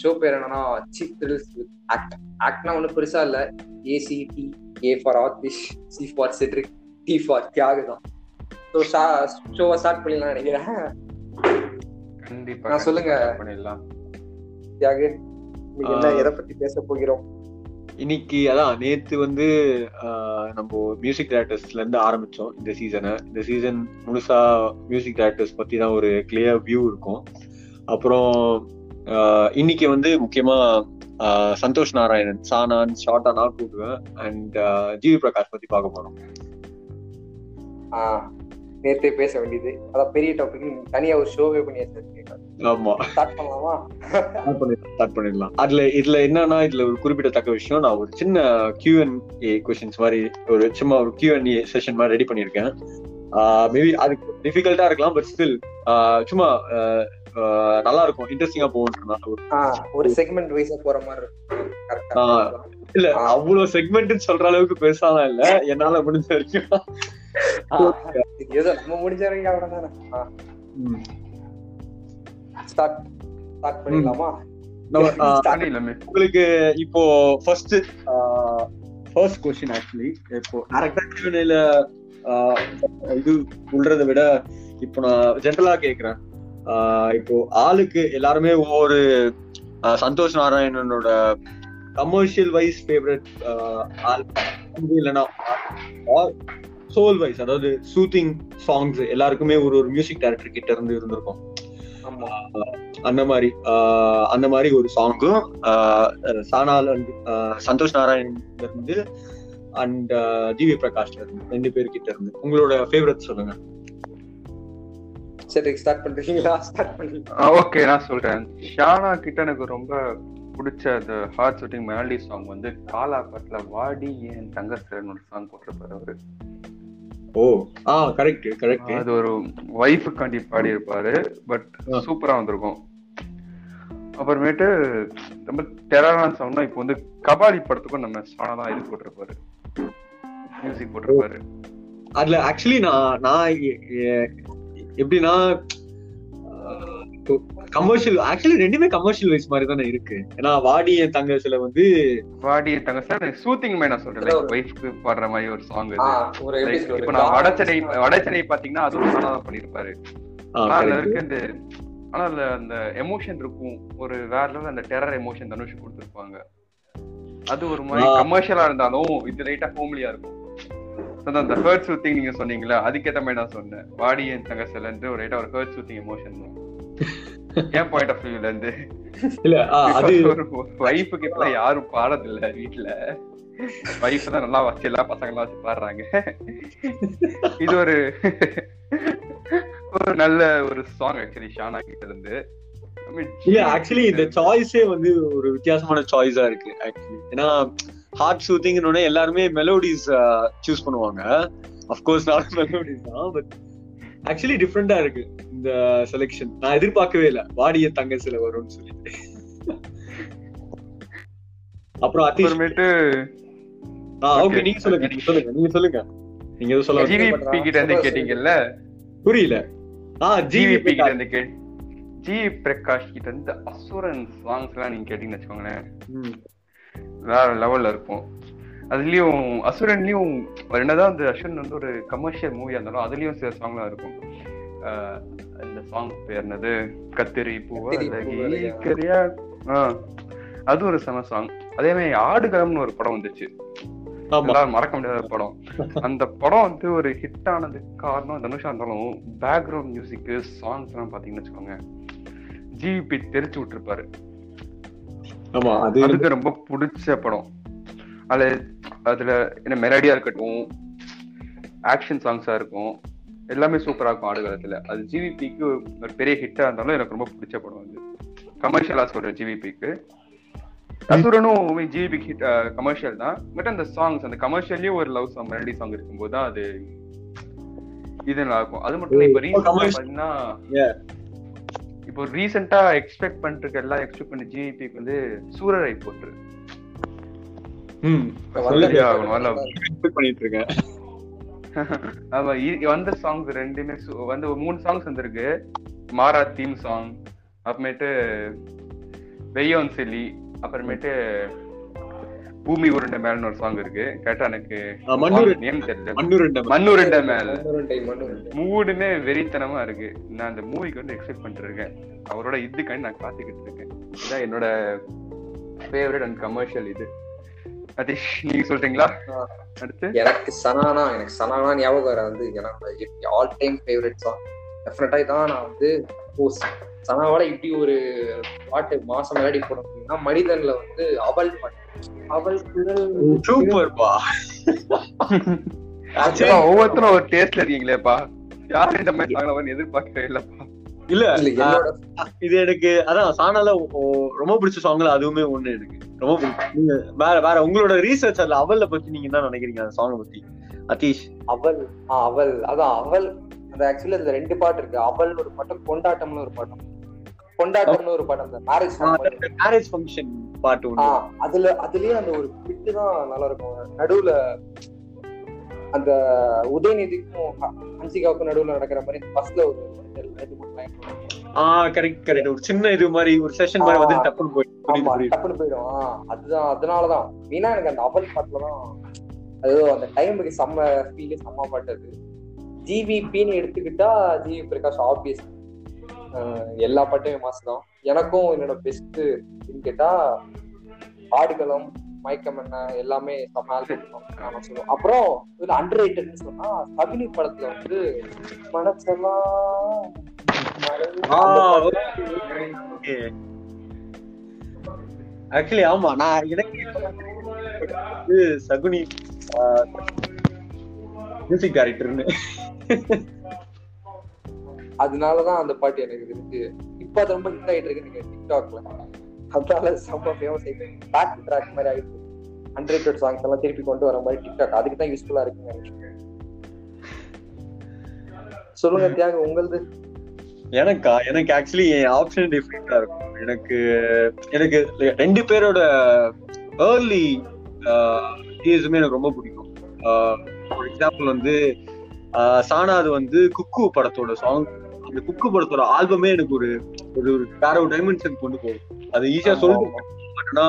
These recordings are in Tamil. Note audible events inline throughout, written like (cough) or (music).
ஷோ பேர் என்னன்னா சீப் த்ரில்ஸ் வித் ஆக்ட் ஆக்ட்னா ஒன்றும் பெருசா இல்ல. A C T A for Atish C for Cedric T for Thiyagu தான். ஸோ ஷோவை ஸ்டார்ட் பண்ணிடலாம் நினைக்கிறேன். கண்டிப்பா நான் சொல்லுங்க. பண்ணிடலாம். தியாகு என்ன. எதை பத்தி பேச போகிறோம்? இன்னைக்கு அதான் நேத்து வந்து நம்ம மியூசிக் டைரக்டர்ஸ்ல இருந்து ஆரம்பிச்சோம் இந்த சீசனை இந்த சீசன் முழுசா மியூசிக் டைரக்டர்ஸ் பத்தி தான் ஒரு கிளியர் வியூ இருக்கும். அப்புறம் இன்னைக்கு வந்து முக்கியமா சந்தோஷ் நாராயணன் சானான் ஷார்ட்டா நான் கூப்பிடுவேன். அண்ட் ஜிவி பிரகாஷ் பத்தி பார்க்க போறோம். நேத்தே பேச வேண்டியது. அதான் பெரிய டாபிக் தனியா ஒரு ஷோவே பண்ணி ஆமா. ஸ்டார்ட் பண்ணலாமா? ஸ்டார்ட் பண்ணிடலாம். அதுல இதுல என்னன்னா இதுல ஒரு குறிப்பிடத்தக்க விஷயம். நான் ஒரு சின்ன கியூ அண்ட் ஏ கொஸ்டின்ஸ் மாதிரி ஒரு சும்மா ஒரு கியூ அண்ட் ஏ செஷன் மாதிரி ரெடி பண்ணியிருக்கேன். மேபி அது டிஃபிகல்ட்டா இருக்கலாம் பட் ஸ்டில் சும்மா நல்லா இருக்கும் இன்ட்ரெஸ்டிங்கா போகும் ஒரு செக்மெண்ட் வைஸா போற மாதிரி இருக்கும். கரெக்டா. இல்ல அவ்வளவு செக்மெண்ட் சொல்ற அளவுக்கு பெருசாலாம் இல்ல. என்னால முடிஞ்ச வரைக்கும். ஏதோ நம்ம முடிஞ்ச வரைக்கும் அவ்வளவுதானே. ஸ்டார்ட் ஸ்டார்ட் பண்ணிடலாமா? (laughs) உங்களுக்கு இப்போ ஃபர்ஸ்ட் ஃபர்ஸ்ட் கொஸ்டின் ஆக்சுவலி இப்போ கியூஎன்ஏல இது உள்ளதை விட இப்போ நான் ஜென்ரலா கேக்குறேன். இப்போ ஆளுக்கு எல்லாருமே ஒவ்வொரு சந்தோஷ் நாராயணனோட கமர்ஷியல் வைஸ் ஃபேவரட் ஆல் இல்லைன்னா சோல் வைஸ் அதாவது சூத்திங் சாங்ஸ் எல்லாருக்குமே ஒரு ஒரு மியூசிக் டைரக்டர் கிட்ட இருந்து இருந்திருக்கும். அந்த மாதிரி அந்த மாதிரி ஒரு சாங்கும் சானால் ஆஹ் சந்தோஷ் நாராயண் இருந்து அண்ட் ஜிவி பிரகாஷ்ல இருந்து ரெண்டு பேர் கிட்ட இருந்து. உங்களோட ஃபேவரட் சொல்லுங்க. சரி ஸ்டார்ட் பண்றீங்களா? ஸ்டார்ட் பண்ணி ஓகே நான் சொல்றேன். ஷானா கிட்ட எனக்கு ரொம்ப பிடிச்ச அந்த ஹார்ட் ஷூட்டிங் மெலடி சாங் வந்து காலா பாட்டுல வாடி ஏன் தங்கஸ்தரன் ஒரு சாங் போட்டிருப்பாரு அவரு. ஓ ஆ கரெக்ட் கரெக்ட் அது ஒரு ஒய்ஃபுக்காண்டி பாடி இருப்பாரு பட். சூப்பரா வந்திருக்கும். அப்புறமேட்டு ரொம்ப டெரரான சாங்னா இப்போ வந்து கபாலி படத்துக்கும் நம்ம சானா தான் இது போட்டிருப்பாரு. மியூசிக் போட்டிருப்பாரு. அதுல ஆக்சுவலி நான் நான் எப்படின்னா கமர்ஷியல் ஆக்சுவலி ரெண்டுமே கமர்ஷியல் வைஸ் மாதிரி தானே இருக்கு. ஏன்னா வாடி என் தங்க சில வந்து வாடி தங்கஸ்தரன் சூத்திங் மே நான் சொல்றேன். லைக் ஒய்ஃப்க்கு பாடுற மாதிரி ஒரு சாங்? இப்ப நான் வடச்சென்னை வடச்சென்னை பாத்தீங்கன்னா அதுவும் தான் பண்ணிருப்பாரு. ஆனா அதுல correct. இருக்க இந்த ஆனா அதுல அந்த எமோஷன் இருக்கும். ஒரு வேற லெவல் அந்த டெரர் எமோஷன் தனுஷ் கொடுத்திருப்பாங்க. அது ஒரு மாதிரி. கமர்ஷியலா இருந்தாலும் இது லைட்டா ஹோம்லியா இருக்கும். அந்த ஹர்ட் சூத்திங் நீங்க சொன்னீங்களா அதுக்கேத்த மாதிரி நான் சொன்னேன். வாடி என் தங்கசலன்ட்டு ஒரு லைட்டா ஒரு ஹர்ட் சூத்திங் எமோஷன் என் பாயிண்ட் ஆஃப் வியூல இருந்து. இல்ல அது (laughs) ஒரு ஒய்ஃபுக்கு இப்ப யாரும் பாடதில்ல வீட்டுல ஒய்ஃப் தான் நல்லா வச்சு எல்லா பசங்க எல்லாம் வச்சு பாடுறாங்க. இது ஒரு ஒரு நல்ல ஒரு சாங் ஆக்சுவலி ஷானா கிட்ட இருந்து. இல்ல ஆக்சுவலி இந்த சாய்ஸே வந்து ஒரு வித்தியாசமான சாய்ஸா இருக்கு ஆக்சுவலி ஏன்னா ஹார்ட் ஷூட்டிங்னு எல்லாருமே மெலோடிஸ் சூஸ் பண்ணுவாங்க. அஃப்கோர்ஸ் நானும் (laughs) மெலோடிஸ் தான் பட் ஆக்சுவலி டிஃப்ரெண்டா இருக்கு இந்த செலெக்ஷன் நான் எதிர்பார்க்கவே இல்லை. வாடிய தங்க சில வரும்னு சொல்லிட்டு. அப்புறம் அப்புறமேட்டு ஓகே. நீங்க சொல்லுங்க நீங்க சொல்லுங்க நீங்க சொல்லுங்க. நீங்க எதுவும் சொல்ல? ஜிவிபி கிட்ட இருந்து கேட்டீங்கல்ல? புரியல. ஆ ஜிவிபி ஜிவி கிட்ட இருந்து கே ஜி பிரகாஷ் கிட்ட இருந்து அசுரன் சாங்ஸ் எல்லாம் நீங்க கேட்டீங்கன்னு வச்சுக்கோங்களேன். வேற லெவல்ல இருக்கும் அதுலயும் அசுரன்லயும் என்னதான் அந்த அசுரன் வந்து ஒரு கமர்ஷியல் மூவியா இருந்தாலும் அதுலயும் சில சாங்லாம் இருக்கும். இந்த சாங் பேர் என்னது? கத்திரி பூவா அது ஒரு செம சாங் அதே மாதிரி ஆடுகளம்னு ஒரு படம் வந்துச்சு. எல்லாரும் மறக்க முடியாத படம். அந்த படம் வந்து ஒரு ஹிட் ஆனதுக்கு காரணம் தனுஷா இருந்தாலும் பேக்ரவுண்ட் மியூசிக் சாங்ஸ் எல்லாம் பாத்தீங்கன்னு வச்சுக்கோங்க. ஜிபி தெரிச்சு விட்டுருப்பாரு. ஆமா அது அதுக்கு ரொம்ப பிடிச்ச படம். அதுல அதுல என்ன மெலடியா இருக்கட்டும் ஆக்ஷன் சாங்ஸா இருக்கும். எல்லாமே சூப்பரா இருக்கும் ஆடுகளத்துல. அது ஜிவிபிக்கு ஒரு பெரிய ஹிட்டா இருந்தாலும் எனக்கு ரொம்ப பிடிச்ச படம் அது. கமர்ஷியலா சொல்றேன் ஜிவிபிக்கு அசுரனும் ஜிவிபிக்கு ஹிட் கமர்ஷியல் தான். பட் அந்த சாங்ஸ் அந்த கமர்ஷியல்லயே ஒரு லவ் சாங் மெலடி சாங் இருக்கும்போது தான் அது இது நல்லா இருக்கும். அது மட்டும் இல்ல இப்ப commercial- பாத்தீங்கன்னா. இப்போ ரீசெண்டா எக்ஸ்பெக்ட் பண்ணிட்டு எல்லாம் எக்ஸ்பெக்ட் பண்ணி ஜிவிபிக்கு வந்து சூரரை expect பண்ணிட்டு இருக்கேன் (laughs) ஆமா வந்த சாங்ஸ் ரெண்டுமே வந்து மூணு சாங்ஸ் வந்திருக்கு. மாரா தீம் சாங் அப்புறமேட்டு வெய்யோன் செல்லி அப்புறமேட்டு பூமி உருண்டை மேல்னு ஒரு சாங் இருக்கு. கேட்டா எனக்கு நேம் தெரியல. மண்ணூர் மண்ணுருண்டை மேல் மூடுமே வெறித்தனமா இருக்கு. நான் அந்த மூவிக்கு வந்து எக்ஸ்பெக்ட் பண்ணிட்டு இருக்கேன் அவரோட இதுக்காண்டி நான் காத்துக்கிட்டு இருக்கேன். இதான் என்னோட ஃபேவரட் அண்ட் கமர்ஷியல் இது. அதீஷ் நீங்க சொல்றீங்களா. அடுத்து? எனக்கு சனானா எனக்கு சனானா ஞாபகம் வர வந்து எனக்கு ஆல் டைம் ஃபேவரட் சாங் டெஃபினட்டா இதான் நான் வந்து போஸ் சனாவோட இப்படி ஒரு பாட்டு மாசம் போட முடியும்னா மனிதன்ல வந்து அவள் பாட்டு. அவள் குரல் சூப்பர்ப்பா (laughs) ஒவ்வொருத்தரும் ஒரு டேஸ்ட்ல இருக்கீங்களேப்பா. யாரும் இந்த மாதிரி சாங்ல வந்து எதிர்பார்க்கவே இல்லப்பா. இல்ல இது எனக்கு அதான் சானால ரொம்ப பிடிச்ச சாங்ல அதுவுமே ஒண்ணு எனக்கு. ரொம்ப பிடிக்கும் வேற வேற உங்களோட ரீசர்ச் அதுல அவல்ல பத்தி நீங்க என்ன நினைக்கிறீங்க அந்த சாங் பத்தி? அத்தீஷ் அவள் அவள் அதான் அவள் அது ஆக்சுவலி அதுல ரெண்டு பாட்டு இருக்கு. அவள் ஒரு பாட்டம் கொண்டாட்டம்னு ஒரு பாட்டம். கொண்டாட்டம்னு ஒரு அந்த மேரேஜ் மேரேஜ் ஃபங்க்ஷன் ஆஹ் அதுல அதுலயே அந்த ஒரு பிட்டு தான் நல்லா இருக்கும் நடுவுல அந்த உதயநிதிக்கும் ஹன்சிகாவுக்கும் நடுவுல நடக்கிற மாதிரி பஸ்ல ஒரு கரெக்ட் கரெக்ட் ஒரு சின்ன இது மாதிரி ஒரு செஷன் மாதிரி வந்து ஆமா புரியுது. டப்புன்னு போயிடும். அதுதான் அதனாலதான். மெயினா எனக்கு அந்த அவல் பாட்டுலதான் அது அந்த டைமுக்கு செம்ம ஃபீல் செம்ம பாட்டு அது. ஜிவிபின்னு எடுத்துக்கிட்டா ஜிவி பிரகாஷ் ஆப்வியஸ் எல்லா பாட்டுமே மாசு தான் எனக்கும் என்னோட பெஸ்ட் கேட்டா ஆடுகளம் மயக்கம் என்ன எல்லாமே சொல்லுவேன் அப்புறம் இதுல அண்டர் ரேட்டட்னு சொன்னா கபினி படத்துல வந்து மனசெல்லாம் ஆக்சுவலி ஆமா நான் எனக்கு சகுனி மியூசிக் டைரக்டர்னு அதனாலதான் அந்த பாட்டு எனக்கு இருக்கு. இப்ப அது ரொம்ப ஹிட் ஆயிட்டு இருக்கு நீங்க டிக்டாக்ல அதனால செம்ம ஃபேமஸ் ஆயிட்டு பேக் ட்ராக் மாதிரி ஆயிட்டு. ஹண்ட்ரட் சாங்ஸ் எல்லாம் திருப்பி கொண்டு வர மாதிரி டிக்டாக் அதுக்கு தான் யூஸ்ஃபுல்லா இருக்குங்க சொல்லுங்க தியாக உங்களது? எனக்கா எனக்கு ஆக்சுவலி என் ஆப்ஷன் டிஃப்ரெண்டா இருக்கும். எனக்கு எனக்கு ரெண்டு பேரோட ஏர்லி டேஸுமே எனக்கு ரொம்ப பிடிக்கும். ஃபார் எக்ஸாம்பிள் வந்து சானாது வந்து குக்கு படத்தோட சாங் அந்த குக்கு படத்தோட ஆல்பமே எனக்கு ஒரு ஒரு ஒரு வேற ஒரு டைமென்ஷன் கொண்டு போகும் அது ஈஸியா சொல்லிட்டு ஆனா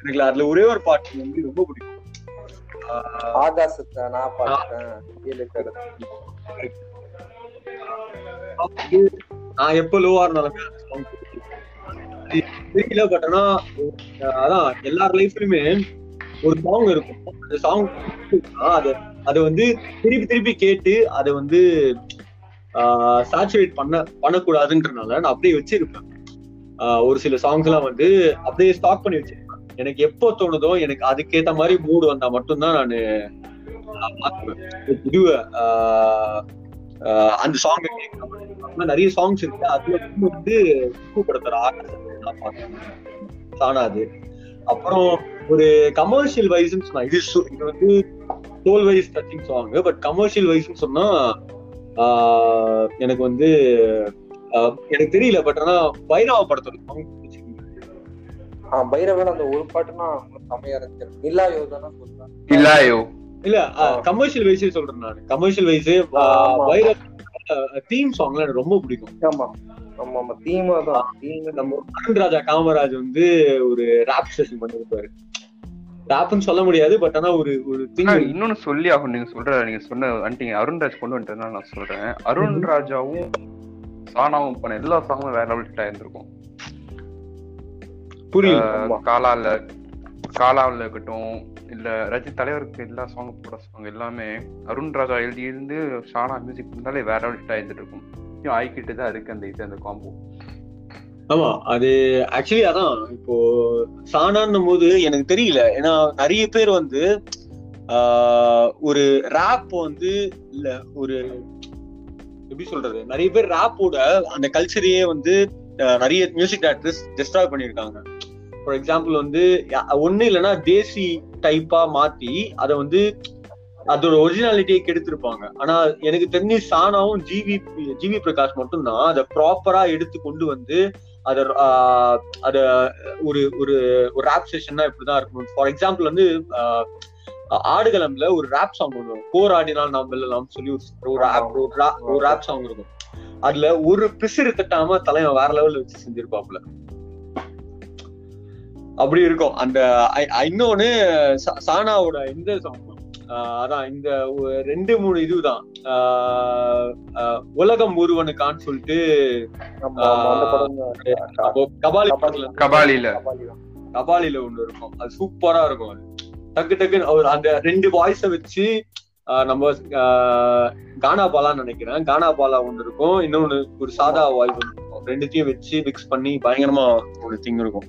எனக்கு அதுல ஒரே ஒரு பாட்டு வந்து ரொம்ப பிடிக்கும். ஆகாசத்தை நான் பார்த்தேன் நான் எப்ப லோவா இருந்தாலுமே தெரியல பட் ஆனா அதான் எல்லார் லைஃப்லயுமே ஒரு சாங் இருக்கும். அந்த சாங் அது அது வந்து திருப்பி திருப்பி கேட்டு அதை வந்து சாச்சுரேட் பண்ண பண்ணக்கூடாதுன்றனால நான் அப்படியே வச்சிருப்பேன். ஒரு சில சாங்ஸ் எல்லாம் வந்து அப்படியே ஸ்டாக் பண்ணி வச்சிருப்பேன். எனக்கு எப்போ தோணுதோ எனக்கு அதுக்கேத்த மாதிரி மூடு வந்தா மட்டும்தான் நான் மாத்துவேன் இது ஆஹ் ஆஹ் அந்த சாங் நிறைய சாங்ஸ் இருக்கு. அதுல வந்து கூப்படுத்துற ஆர்டிஸ்ட் அப்புறம் ஒரு கமர்ஷியல் வைஸ்ன்னு சொன்னா இது இது வந்து toll wise touching song but commercial வைஸ்னு சொன்னா எனக்கு வந்து ஆஹ் எனக்கு தெரியல பட் ஆனா பைரவா படத்தோட ஆஹ் பைரவன் அந்த ஒரு பாட்டுனா செம்மையா இருக்கு நிலா யோதானா சொல்றேன். இல்லாயோ இல்ல கமர்ஷியல் வைஸே சொல்றேன் நான். Commercial wise. பைரவ தீம் சாங்ல எனக்கு ரொம்ப பிடிக்கும். ஆமா. ஆமா ஆமா. தீமா தான் தீம் நம்ம ராஜா காமராஜ் வந்து ஒரு ராப் செஷன் பண்ணிருப்பாரு. ராப்னு சொல்ல முடியாது பட் ஆனா ஒரு ஒரு இன்னொன்னு சொல்லி ஆகும் நீங்க சொல்ற நீங்க சொன்ன வந்துட்டீங்க அருண்ராஜ் கொண்டு வந்துட்டதுனால நான் சொல்றேன். அருண் ராஜாவும் சானாவும் பண்ண எல்லா சாங்கும் வேற லெவல் ஹிட் ஆயிருந்திருக்கும். புரியுது. ஆஹ், காலால காலாவில் இருக்கட்டும் இல்ல ரஜித் தலைவருக்கு எல்லா சாங் போட சாங் எல்லாமே. அருண் ராஜா எழுதி இருந்து ஷானா மியூசிக் இருந்தாலே வேற லெவல் ஹிட் ஆயிருந்துட்டு இருக்கும் தான் இருக்கு அந்த இது அந்த காம்போ ஆமா அது ஆக்சுவலி அதான். இப்போ சாணான்னும் போது எனக்கு தெரியல. ஏன்னா நிறைய பேர் வந்து ஒரு ரேப் வந்து இல்ல ஒரு எப்படி சொல்றது? நிறைய பேர் ரேப்போட அந்த கல்ச்சரையே வந்து நிறைய மியூசிக் டேரக்டர்ஸ் டிஸ்ட்ராய் பண்ணியிருக்காங்க. ஃபார் எக்ஸாம்பிள் வந்து யா- ஒண்ணு இல்லைன்னா தேசி டைப்பா மாத்தி அதை வந்து அதோட ஒரிஜினாலிட்டியை கெடுத்திருப்பாங்க ஆனா எனக்கு தெரிஞ்சு சானாவும் ஜிவி ஜிவி பிரகாஷ் மட்டும்தான் அதை ப்ராப்பரா எடுத்து கொண்டு வந்து அத அத ஒரு ஒரு ஒரு ரேப் செஷன்னா இப்படிதான் இருக்கணும். ஃபார் எக்ஸாம்பிள் வந்து ஆடுகளம்ல ஒரு ரேப் சாங் ஒன்று. போராடினால் நாம் வெல்லலாம் சொல்லி ஒரு ஒரு ரேப் சாங் இருக்கும். அதுல ஒரு பிசிறு தட்டாம தலைவன் வேற லெவல்ல வச்சு செஞ்சிருப்பாப்ல அப்படி இருக்கும். அந்த இன்னொன்னு சானாவோட இந்த சாங் அதான் இந்த ரெண்டு மூணு இதுதான். ஆஹ் ஆஹ் உலகம் ஒருவனுக்கான்னு சொல்லிட்டு கபாலி படத்துல கபாலில. கபாலில ஒண்ணு இருக்கும். அது சூப்பரா இருக்கும் அது. டக்கு டக்குன்னு அவர் அந்த ரெண்டு வாய்ஸ வச்சு ஆஹ் நம்ம ஆஹ் கானா பாலான்னு நினைக்கிறேன். கானா பாலா ஒண்ணு இருக்கும். இன்னொன்னு ஒரு சாதா வாய்ஸ் ஒண்ணு இருக்கும். ரெண்டுத்தையும் வச்சு மிக்ஸ் பண்ணி பயங்கரமா ஒரு திங் இருக்கும்.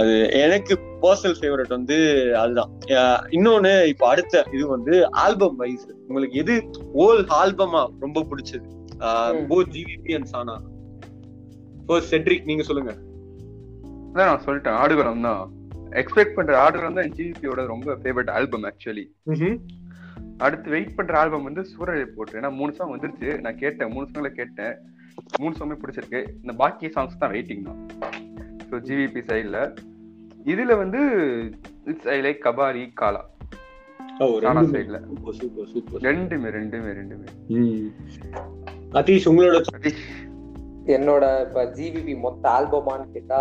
அது எனக்கு பர்சனல் ஃபேவரட் வந்து அதுதான். இன்னொன்னு இப்ப அடுத்த இது வந்து ஆல்பம் வைஸ் உங்களுக்கு எது ஓல் ஆல்பமா ரொம்ப பிடிச்சது. போ ஜிவிபி அண்ட் சானா செட்ரிக் நீங்க சொல்லுங்க. அதான் நான் சொல்லிட்டேன் ஆடுகளம் தான். எக்ஸ்பெக்ட் பண்ற ஆடுகளம் தான் ஜிவிபியோட ரொம்ப ஃபேவரட் ஆல்பம் ஆக்சுவலி அடுத்து வெயிட் பண்ற ஆல்பம் வந்து சூரரை போட்டு ஏன்னா மூணு சாங் வந்துருச்சு. நான் கேட்டேன் மூணு சாங்ல கேட்டேன். மூணு சாங்குமே பிடிச்சிருக்கு. இந்த பாக்கி சாங்ஸ் தான் வெயிட்டிங் தான். ஸோ ஜிவிபி சைடில் இதுல வந்து இட்ஸ் ஐ லைக் கபாரி காலா காலா சைடில் சூப்பர் சூப்பர் சூப்பர். ரெண்டுமே ரெண்டுமே ரெண்டுமே. அதீஷ் உங்களோட என்னோட இப்ப ஜிவிபி மொத்த ஆல்பமான்னு கேட்டா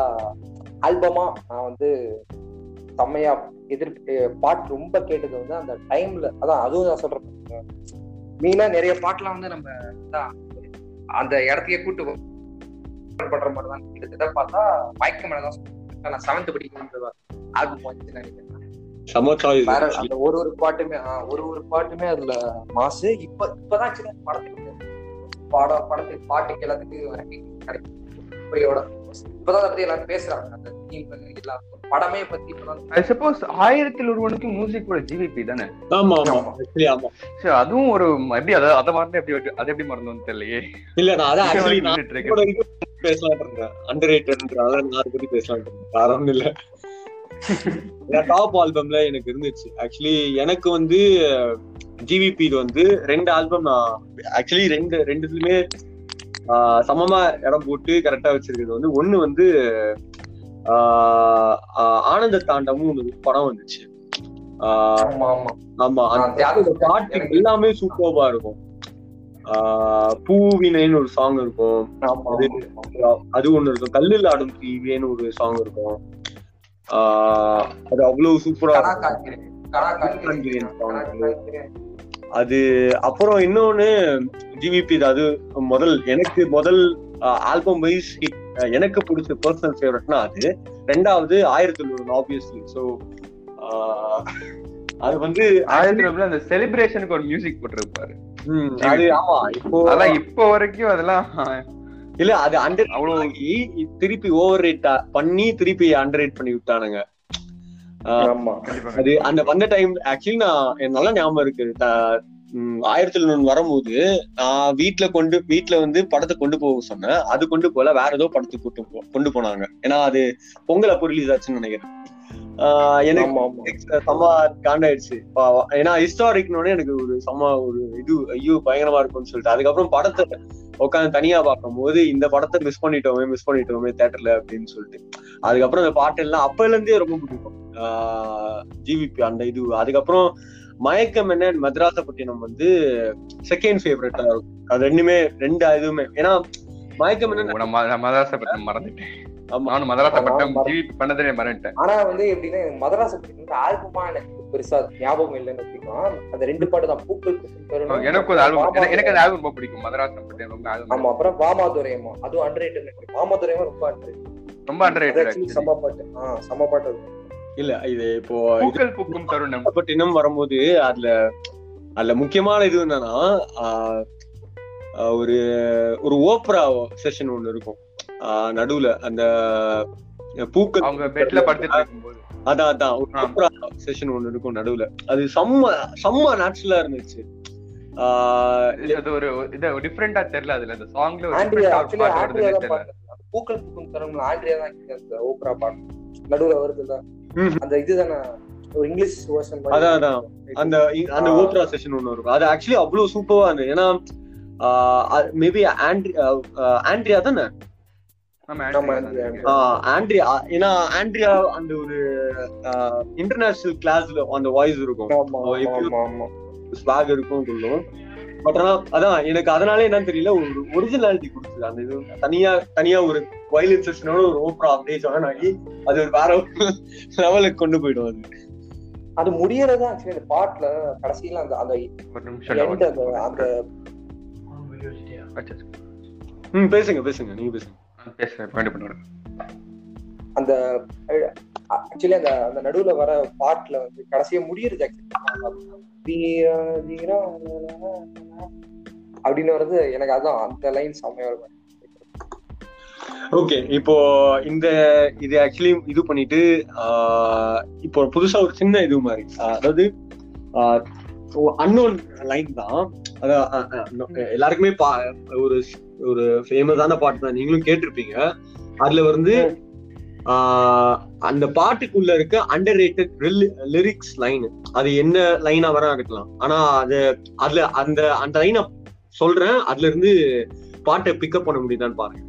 ஆல்பமா நான் வந்து செம்மையா எதிர் பாட்டு ரொம்ப கேட்டது வந்து அந்த டைம்ல அதான் அதுவும் நான் சொல்றேன் மெயினா நிறைய பாட்டுலாம் வந்து நம்ம அந்த இடத்துலயே கூட்டு பண்ற மாதிரி தான் பார்த்தா மயக்க மேல தான் சொல்றேன். நான் செவன்த் படிக்கிற ஆல்பம் வந்து நினைக்கிறேன். சம சாய்ஸ் வேற அந்த ஒரு ஒரு பாட்டுமே ஒரு ஒரு பாட்டுமே அதுல மாசு. இப்ப இப்பதான் சின்ன படத்துக்கு பாடம் படத்துக்கு பாட்டுக்கு எல்லாத்துக்கும் recognition கிடைக்கும். இப்பயோட இப்பதான் அதை பத்தி எல்லாரும் பேசுறாங்க. அந்த எல்லாம் படமே பத்தி ஐ சப்போஸ் ஆயிரத்தில் ஒருவனுக்கு மியூசிக் கூட ஜிவிபி தானே? ஆமா ஆமா. ஆமா. ஆக்சுவலி ஆமா. சரி அதுவும் ஒரு எப்படி அதை அதை மறந்து எப்படி அது எப்படி மறந்தோம்னு தெரியலையே. இல்ல நான் அதான் பேசலாம்னு இருந்தேன். அண்டர் ரேட்டட் அதான் நான் அதை பத்தி பேசலாம்னு இருந்தேன். காரணம் இல்ல. டாப் ஆல்பம்ல எனக்கு இருந்துச்சு. ஆக்சுவலி எனக்கு வந்து ஜிவிபி வந்து ரெண்டு ஆல்பம் நான் ஆக்சுவலி ரெண்டு ரெண்டுத்துலயுமே சமமா இடம் போட்டு கரெக்டா வச்சிருக்கிறது வந்து ஒண்ணு வந்து ஆனந்த தாண்டமும் ஒரு படம் வந்துச்சு. ஆஹ், ஆமா அந்த பாட்டு எல்லாமே சூப்பர்பா இருக்கும். பூவினைன்னு ஒரு சாங் இருக்கும். அது ஒண்ணு இருக்கும். கல்லில் ஆடும் தீவேன்னு ஒரு சாங் இருக்கும். அது அவ்வளவு சூப்பரா. அது அப்புறம் இன்னொன்னு ஜிவிபி அது முதல் எனக்கு முதல் ஆல்பம் வைஸ் எனக்கு பிடிச்ச பர்சனல் ஃபேவரட்னா அது. ரெண்டாவது ஆயிரத்தி தொண்ணூறு ஆப்வியஸ்லி ஸோ அது வந்து ஆயிரத்தி அந்த செலிப்ரேஷனுக்கு ஒரு மியூசிக் போட்டிருப்பாரு. ம், அது ஆமா இப்போ அதெல்லாம் இப்போ வரைக்கும் அதெல்லாம் இல்ல அது அண்டர் அவ்வளவு திருப்பி ஓவர் ரேட் பண்ணி திருப்பி அண்டர் ரேட் பண்ணி விட்டானுங்க. ஆஹ் ஆமா. கண்டிப்பா அது அந்த வந்த டைம் ஆக்சுவலி நான் நல்லா ஞாபகம் இருக்கு. ஆயிரத்தி எழுநூறு வரும்போது நான் வீட்ல கொண்டு வீட்ல வந்து படத்தை கொண்டு போக சொன்னேன். அது கொண்டு போல வேற ஏதோ படத்துக்கு கொண்டு போ கொண்டு போனாங்க. ஏன்னா அது பொங்கல் அப்போ ரிலீஸ் ஆச்சுன்னு நினைக்கிறேன். எனக்கு செம்ம காண்ட் ஆயிடுச்சு ஏன்னா ஹிஸ்டாரிக்னோட எனக்கு ஒரு செம்ம ஒரு இது ஐயோ பயங்கரமா இருக்கும்னு சொல்லிட்டு. அதுக்கப்புறம் படத்தை உட்காந்து தனியா பார்க்கும் போது இந்த படத்தை மிஸ் பண்ணிட்டோமே மிஸ் பண்ணிட்டோமே தேட்டர்ல அப்படின்னு சொல்லிட்டு. அதுக்கப்புறம் அந்த பாட்டு எல்லாம் அப்பல இருந்தே ரொம்ப பிடிக்கும் ஜிவிபி அந்த இது. அதுக்கப்புறம் மயக்கம் என்ன மதராச பட்டினம் வந்து செகண்ட் ஃபேவரட்டா இருக்கும். அது ரெண்டுமே ரெண்டு இதுவுமே. ஏன்னா மயக்கம் என்ன மதராச பட்டினம் மறந்துட்டேன். நானும் மதராசப்பட்டினம் ஆமா. ஜிவி பண்ணதே மறந்துட்டேன். ஆனா வந்து எப்படின்னா எனக்கு மதராச ஆல்பமா எனக்கு பெருசா ஞாபகம் இல்லைன்னு வச்சுக்கலாம் அந்த ரெண்டு பாட்டு தான் பூக்கள். எனக்கு ஒரு ஆல்பம் எனக்கு அந்த ஆல்பம் ரொம்ப பிடிக்கும். மதராசப்பட்டினம் ரொம்ப ஆமா ஆல்பம் அப்புறம் வாமாதுரையம்மா அதுவும் அண்டர் வாமாதுரையம்மா ரொம்ப அண்டர் ரொம்ப அண்டர் ஆக்சுவலி செம்ம பாட்டு. ஆஹ் செம்ம பாட்டு அது. இல்ல இது இப்போ பூக்கள் பூக்கும் தருணம். பட்டினம் வரும்போது அதுல அதுல முக்கியமான இது என்னன்னா ஒரு ஒரு ஓப்ரா செஷன் ஒண்ணு இருக்கும். நடுவுல அந்த பூக்கள் அவங்க பெட்ல படுத்துட்டு இருக்கும்போது. அதான் அதான். செஷன் ஒண்ணு இருக்கும் நடுவுல. அது செம்ம செம்ம நேச்சுரலா இருந்துச்சு. ஆஹ் அது ஒரு இது டிஃப்ரெண்டா தெரியல அதுல. அந்த சாங்ல பூக்கள் பூக்கும் தருணம்ல ஆண்ட்ரியா தான் அந்த ஓப்ரா பாட்டு. நடுவுல வருதுல்ல ம். அந்த இதுதானே ஒரு இங்கிலீஷ் வெர்ஷன் அதான், அதான். அந்த அந்த. ஓப்ரா செஷன் ஒண்ணு இருக்கும். அது ஆக்சுவலி அவ்வளவு சூப்பரா இருந்தது. ஏன்னா மேபி ஆண்ட்ரியா ஆண்ட்ரியா தானே? ஆண்ட்ரியா ஏன்னா ஆண்ட்ரியா அந்த ஒரு இன்டர்நேஷனல் கிளாஸ்ல அந்த வாய்ஸ் இருக்கும். ஸ்வாக் இருக்கும் சொல்லும். பட் ஆனா அதான் எனக்கு அதனால என்னன்னு தெரியல ஒரு ஒரிஜினாலிட்டி கொடுத்துது. அந்த இது தனியா தனியா ஒரு வயலின் செஷனோட ஒரு ஓப்ரா அப்படியே ஜாயின் ஆகி அது ஒரு வேற லெவலுக்கு கொண்டு போயிடும் அது. அது முடியறதா ஆக்சுவலி அந்த பாட்டுல கடைசியில அந்த அந்த ஒரு நிமிஷம் end அந்த பேசுங்க பேசுங்க நீங்க பேசுங்க. பேசுறேன் கண்டிப்பா பண்ணுறேன் அந்த ஆக்சுவலி அந்த அந்த நடுவுல வர பாட்டுல வந்து கடைசியா முடியறது அப்படின்னு வர்றது எனக்கு அதான் அந்த லைன் செம்மையா இருக்கும். ஓகே இப்போ இந்த இது ஆக்சுவலி இது பண்ணிட்டு ஆஹ் இப்போ புதுசா ஒரு சின்ன இது மாதிரி ஆஹ் அதாவது அன்னோன் லைன் தான். எல்லாருக்குமே பா ஒரு ஒரு ஃபேமஸான பாட்டு தான். நீங்களும் கேட்டிருப்பீங்க. அதுல வந்து ஆஹ் அந்த பாட்டுக்குள்ள இருக்க அண்டர் ரேட்டட் லிரிக்ஸ் லைன் அது என்ன லைனா வேணா இருக்கலாம். ஆனா அது அதுல அந்த அந்த லைனை சொல்றேன். அதுல இருந்து பாட்டை பிக்கப் பண்ண முடியுதான்னு பாருங்க.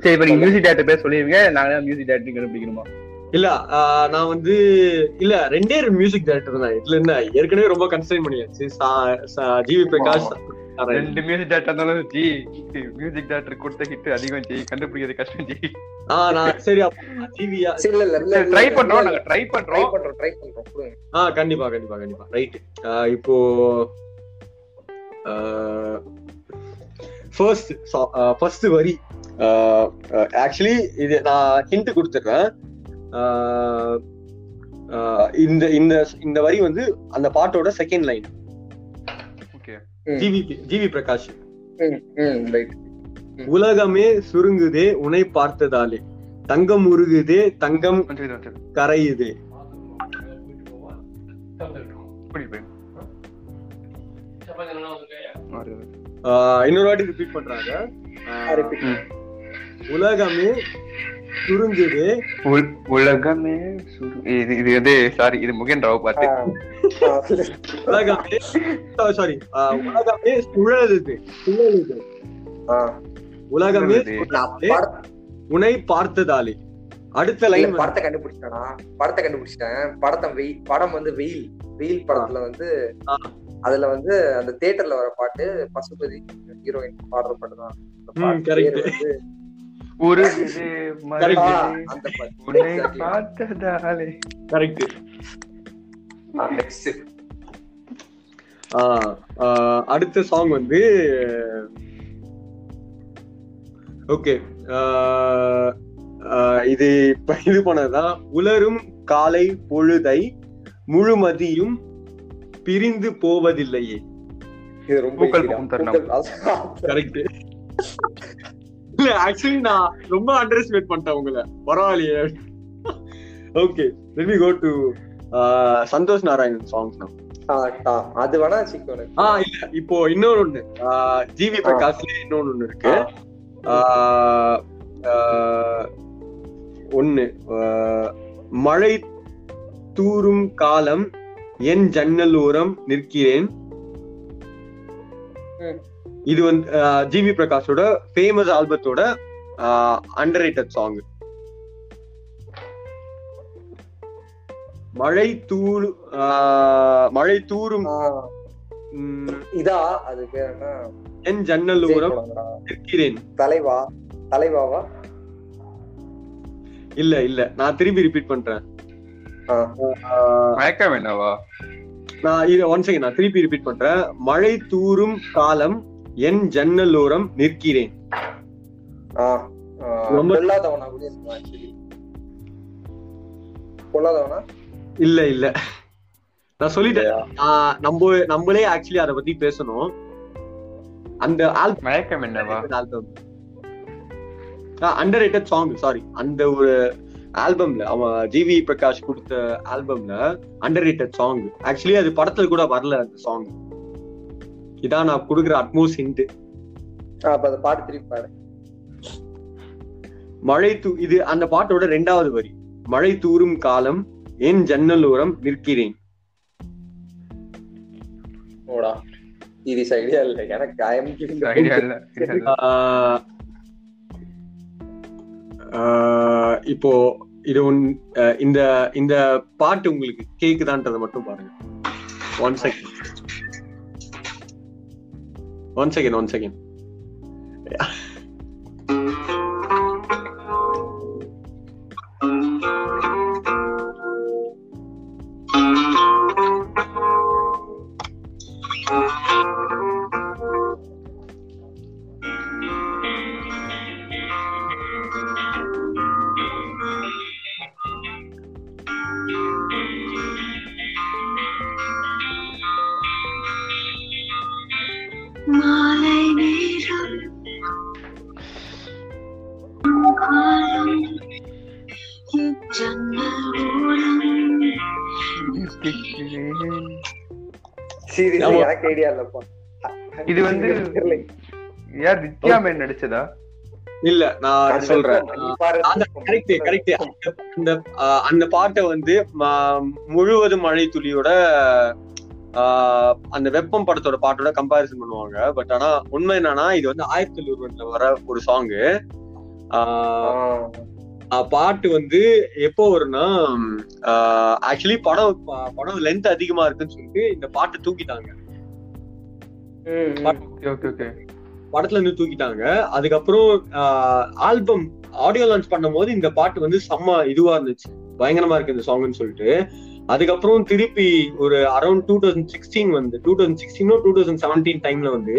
சரி இப்ப நீங்க மியூசிக் டேரக்டர் பேர் சொல்லிருங்க. நாங்க மியூசிக் டேரக்டர் கண்டுபிடிக்கணுமா? இல்ல ஆஹ் நான் வந்து இல்ல ரெண்டே மியூசிக் டைரக்டர் தான். இதுல என்ன ஏற்கனவே ரொம்ப கன்சைன் பண்ணியாச்சு. G V Prakash. ரெண்டு மியூசிக் டேரக்டர் இருந்தாலும் ஜி மியூசிக் டேரக்டர் கொடுத்த ஹிட் அதிகம் ஜி கண்டுபிடிக்கிறது கஷ்டம் ஜி. ஆஹ் நான் சரி ஜிவியா இல்ல, இல்ல, ட்ரை பண்றோம் நாங்க ட்ரை ட்ரை பண்றோம் பண்றோம் ட்ரை பண்றோம். ஆஹ் கண்டிப்பா கண்டிப்பா கண்டிப்பா. ரைட் இப்போ ஃபர்ஸ்ட் ஃபர்ஸ்ட் வரி. ஆக்சுவலி இது நான் ஹிண்ட் ஆஹ் இந்த இந்த இந்த வரி வந்து அந்த பாட்டோட second line okay. G V G V Prakash. உலகமே சுருங்குதே உனை பார்த்ததாலே. தங்கம் உருகுதே தங்கம் கரையுதே. இன்னொரு வாட்டி ரிப்பீட் பண்றாங்க. உலகமே சுருங்குதே. உல்- உலகமே இது இது வந்து சாரி இது முகேன் ராவ் பாட்டு உலகமே சாரி. உலகமே சுழலுது சுழலுது. உலகமே உனை பார்த்ததாலே. அடுத்த லைன் படத்தை கண்டுபிடிச்சிட்டேனா? படத்தை கண்டுபிடிச்சிட்டேன். படத்தை வெயில் படம் வந்து வெயில். வெயில் படத்துல வந்து. அதுல வந்து அந்த தியேட்டர்ல வர பாட்டு பசுபதி ஹீரோயின் பாடுற பாட்டு தான். பாட்டு உன்னை. பார்த்ததாலே. கரெக்ட். அடுத்த சாங் வந்து ஓகே இது இது பண்ணதுதான் உலரும் காலை பொழுதை முழுமதியும் பிரிந்து போவதில்லையே. இது ரொம்ப. (laughs) கரெக்ட் இல்ல ஆக்சுவலி நான் ரொம்ப அண்டர் எஸ்டிமேட் பண்ணிட்டேன் உங்களை. பரவாயில்லையே. Okay let me go to ah Santhosh Narayanan songs நான் அது வேணா. ஆ இல்ல இப்போ இன்னொரு ஒண்ணு ஜிவி பிரகாஷ்ல இன்னொன்னு ஒண்ணு இருக்கு ஒண்ணு மழை தூறும் காலம் என் ஜன்னல் ஓரம் நிற்கிறேன். ம். இது வந்து ஜிவி பிரகாஷோட ஃபேமஸ் ஆல்பத்தோட அண்டர் ரேட்டட் சாங் மழை தூள் ஆஹ் மழை தூறும் ஆ, ம், இதா? அது என் ஜன்னல் ஓரம். நிற்கிறேன். தலைவா? தலைவாவா? இல்ல இல்ல. நான் திருப்பி ரிப்பீட் பண்றேன். மயக்கம் என்னவா? நான் இது ஒன் செகண்ட் நான் திருப்பி ரிப்பீட் பண்றேன். மழை தூறும் காலம் என் ஜன்னல் ஓரம் நிற்கிறேன் ரொம்ப- இல்ல இல்ல. நான் சொல்லிட்டேன். ஆஹ் நம்ம நம்மளே ஆக்சுவலி அத பத்தி பேசணும். அந்த ஆல்பம் மயக்கம் என்னவா? Album underrated song sorry அந்த ஒரு ஆல்பம்ல அவன் ஜிவி பிரகாஷ் கொடுத்த ஆல்பம்ல அண்டர் ரேட்டட் சாங் ஆக்சுவலி அது படத்துல கூட வரல அந்த சாங் இதான் நான் கொடுக்குற அட்மோஸ் ஹிண்ட் அப்ப அந்த பாட்டு திருப்பி பாரு மழை தூ இது அந்த பாட்டோட ரெண்டாவது வரி. மழை தூறும் காலம் என் ஜன்னல் ஓரம் நிற்கிறேன். ஓடா இது ஐடியா இல்ல. எனக்கு ஐ எம் கிவிங் ஐடியா இல்ல. இப்போ இது இந்த இந்த பாட்டு உங்களுக்கு கேக்குதான்றத மட்டும் பாருங்க. One second one second one second மாலை மேன் நடிச்சதா? இல்ல நான் சொல்றேன். கரெக்ட் கரெக்ட் அந்த அந்த பாட்டை வந்து முழுவதும் மழை துளியோட அந்த வெப்பம் படத்தோட பாட்டோட கம்பாரிசன் பண்ணுவாங்க. பட் ஆனா உண்மை என்னன்னா இது வந்து ஆயிரத்தி தொள்ளாயிரத்துல வர ஒரு சாங்கு பாட்டு வந்து எப்போ வரும்னா ஆக்சுவலி படம் படம் லென்த் அதிகமா இருக்குன்னு சொல்லிட்டு இந்த பாட்டை தூக்கிட்டாங்க. படத்துல இருந்து தூக்கிட்டாங்க. அதுக்கப்புறம் ஆல்பம் ஆடியோ லான்ச் பண்ணும்போது இந்த பாட்டு வந்து செம்ம இதுவா இருந்துச்சு. பயங்கரமா இருக்கு இந்த சாங்னு சொல்லிட்டு. அதுக்கப்புறம் திருப்பி ஒரு அரௌண்ட் டூ தௌசண்ட் சிக்ஸ்டீன் வந்து டூ தௌசண்ட் சிக்ஸ்டீனோ டூ தௌசண்ட் செவன்டீன் டைம்ல வந்து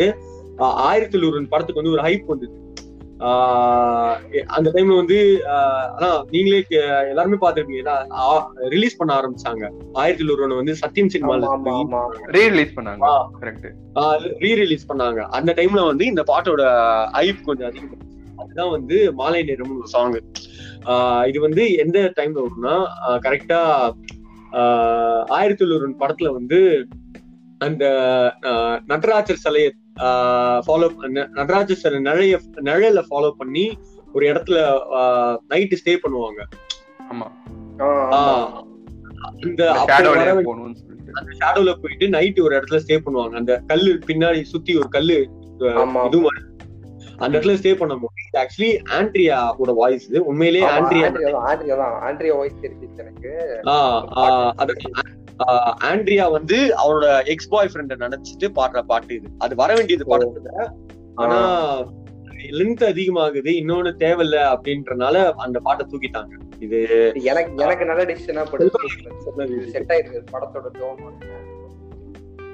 ஆயிரத்தி ஒரு படத்துக்கு வந்து ஒரு ஹைப் வந்தது. அந்த டைம்ல வந்து அதான் நீங்களே எல்லாருமே பாத்துருப்பீங்க ரிலீஸ் பண்ண ஆரம்பிச்சாங்க. ஆயிரத்தி ஒருவன் வந்து சத்யம் சினிமால ஆமா, ஆமா, ஆமா. ரீ ரிலீஸ் பண்ணாங்க. ஆ. கரெக்ட் ரீ ரிலீஸ் பண்ணாங்க. அந்த டைம்ல வந்து இந்த பாட்டோட ஐப் கொஞ்சம் அதிகம் அதுதான் வந்து மாலை நேரம் ஒரு சாங் இது வந்து எந்த டைம்ல வரும்னா கரெக்டா ஆயிரத்தி ஒரு படத்துல வந்து அந்த நடராஜர் சிலைய ஃபாலோ நடராஜர் சிலை நிழைய நிழல ஃபாலோ பண்ணி ஒரு இடத்துல நைட்டு ஸ்டே பண்ணுவாங்க. அந்த ஷேடோல போயிட்டு நைட் ஒரு இடத்துல ஸ்டே பண்ணுவாங்க. அந்த கல்லு பின்னாடி சுத்தி ஒரு கல்லு. இது மாதிரி அந்த இடத்துல ஸ்டே பண்ணும்போது இது ஆக்சுவலி ஆண்ட்ரியாவோட வாய்ஸ் உண்மையிலேயே ஆண்ட்ரியா ஆண்ட்ரியா தான், ஆண்ட்ரியா. ஆண்ட்ரியா voice தெரிஞ்சுச்சு எனக்கு. ஆண்ட்ரியா வந்து அவரோட எக்ஸ் பாய் ஃப்ரெண்ட நினைச்சிட்டு பாடுற பாட்டு இது. அது வர வேண்டியது படத்துல. ஆனா லென்த் அதிகமாகுது இன்னொன்னு தேவையில்ல அப்படின்றனால அந்த பாட்டை தூக்கிட்டாங்க. இது எனக்கு எனக்கு நல்ல டிசிஷனா படுது. செட் ஆயிருக்கு. படத்தோட டோன்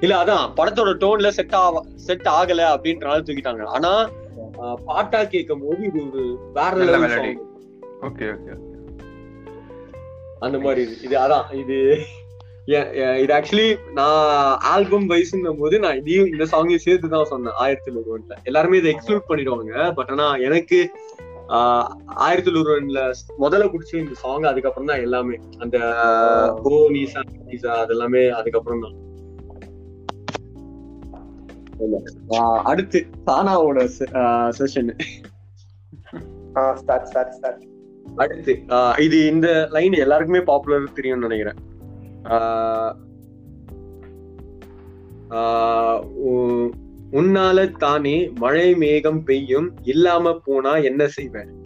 இல்ல அதான். படத்தோட டோன்ல செட் ஆக செட் ஆகல அப்படின்றனால தூக்கிட்டாங்க. ஆனா பாட்டா கேட்கும் போது இது ஒரு வேற. ஓகே ஓகே அந்த மாதிரி இது அதான். இது இது ஆக்சுவலி நான் ஆல்பம் வைஸ்ங்கும் போது நான் இதையும் இந்த சாங்கையும் சேர்த்து தான் சொன்னேன் ஆயிரத்தி ஒருவன்ல எல்லாருமே இதை எக்ஸ்க்ளூட் பண்ணிடுவாங்க பட் ஆனா எனக்கு ஆஹ், ஆயிரத்தி ஒருவன்ல முதல்ல குடிச்ச இந்த சாங் அதுக்கப்புறம் தான் எல்லாமே. அந்த ஓ நீசா நீசா அதெல்லாமே அதுக்கப்புறம் தான். அடுத்து சானாவோட செஷன் அடுத்து இது இந்த லைன் எல்லாருக்குமே பாப்புலர் தெரியும்னு நினைக்கிறேன். உன்னால தானே மழை மேகம் பெய்யும் இல்லாம போனா என்ன செய்வேன்?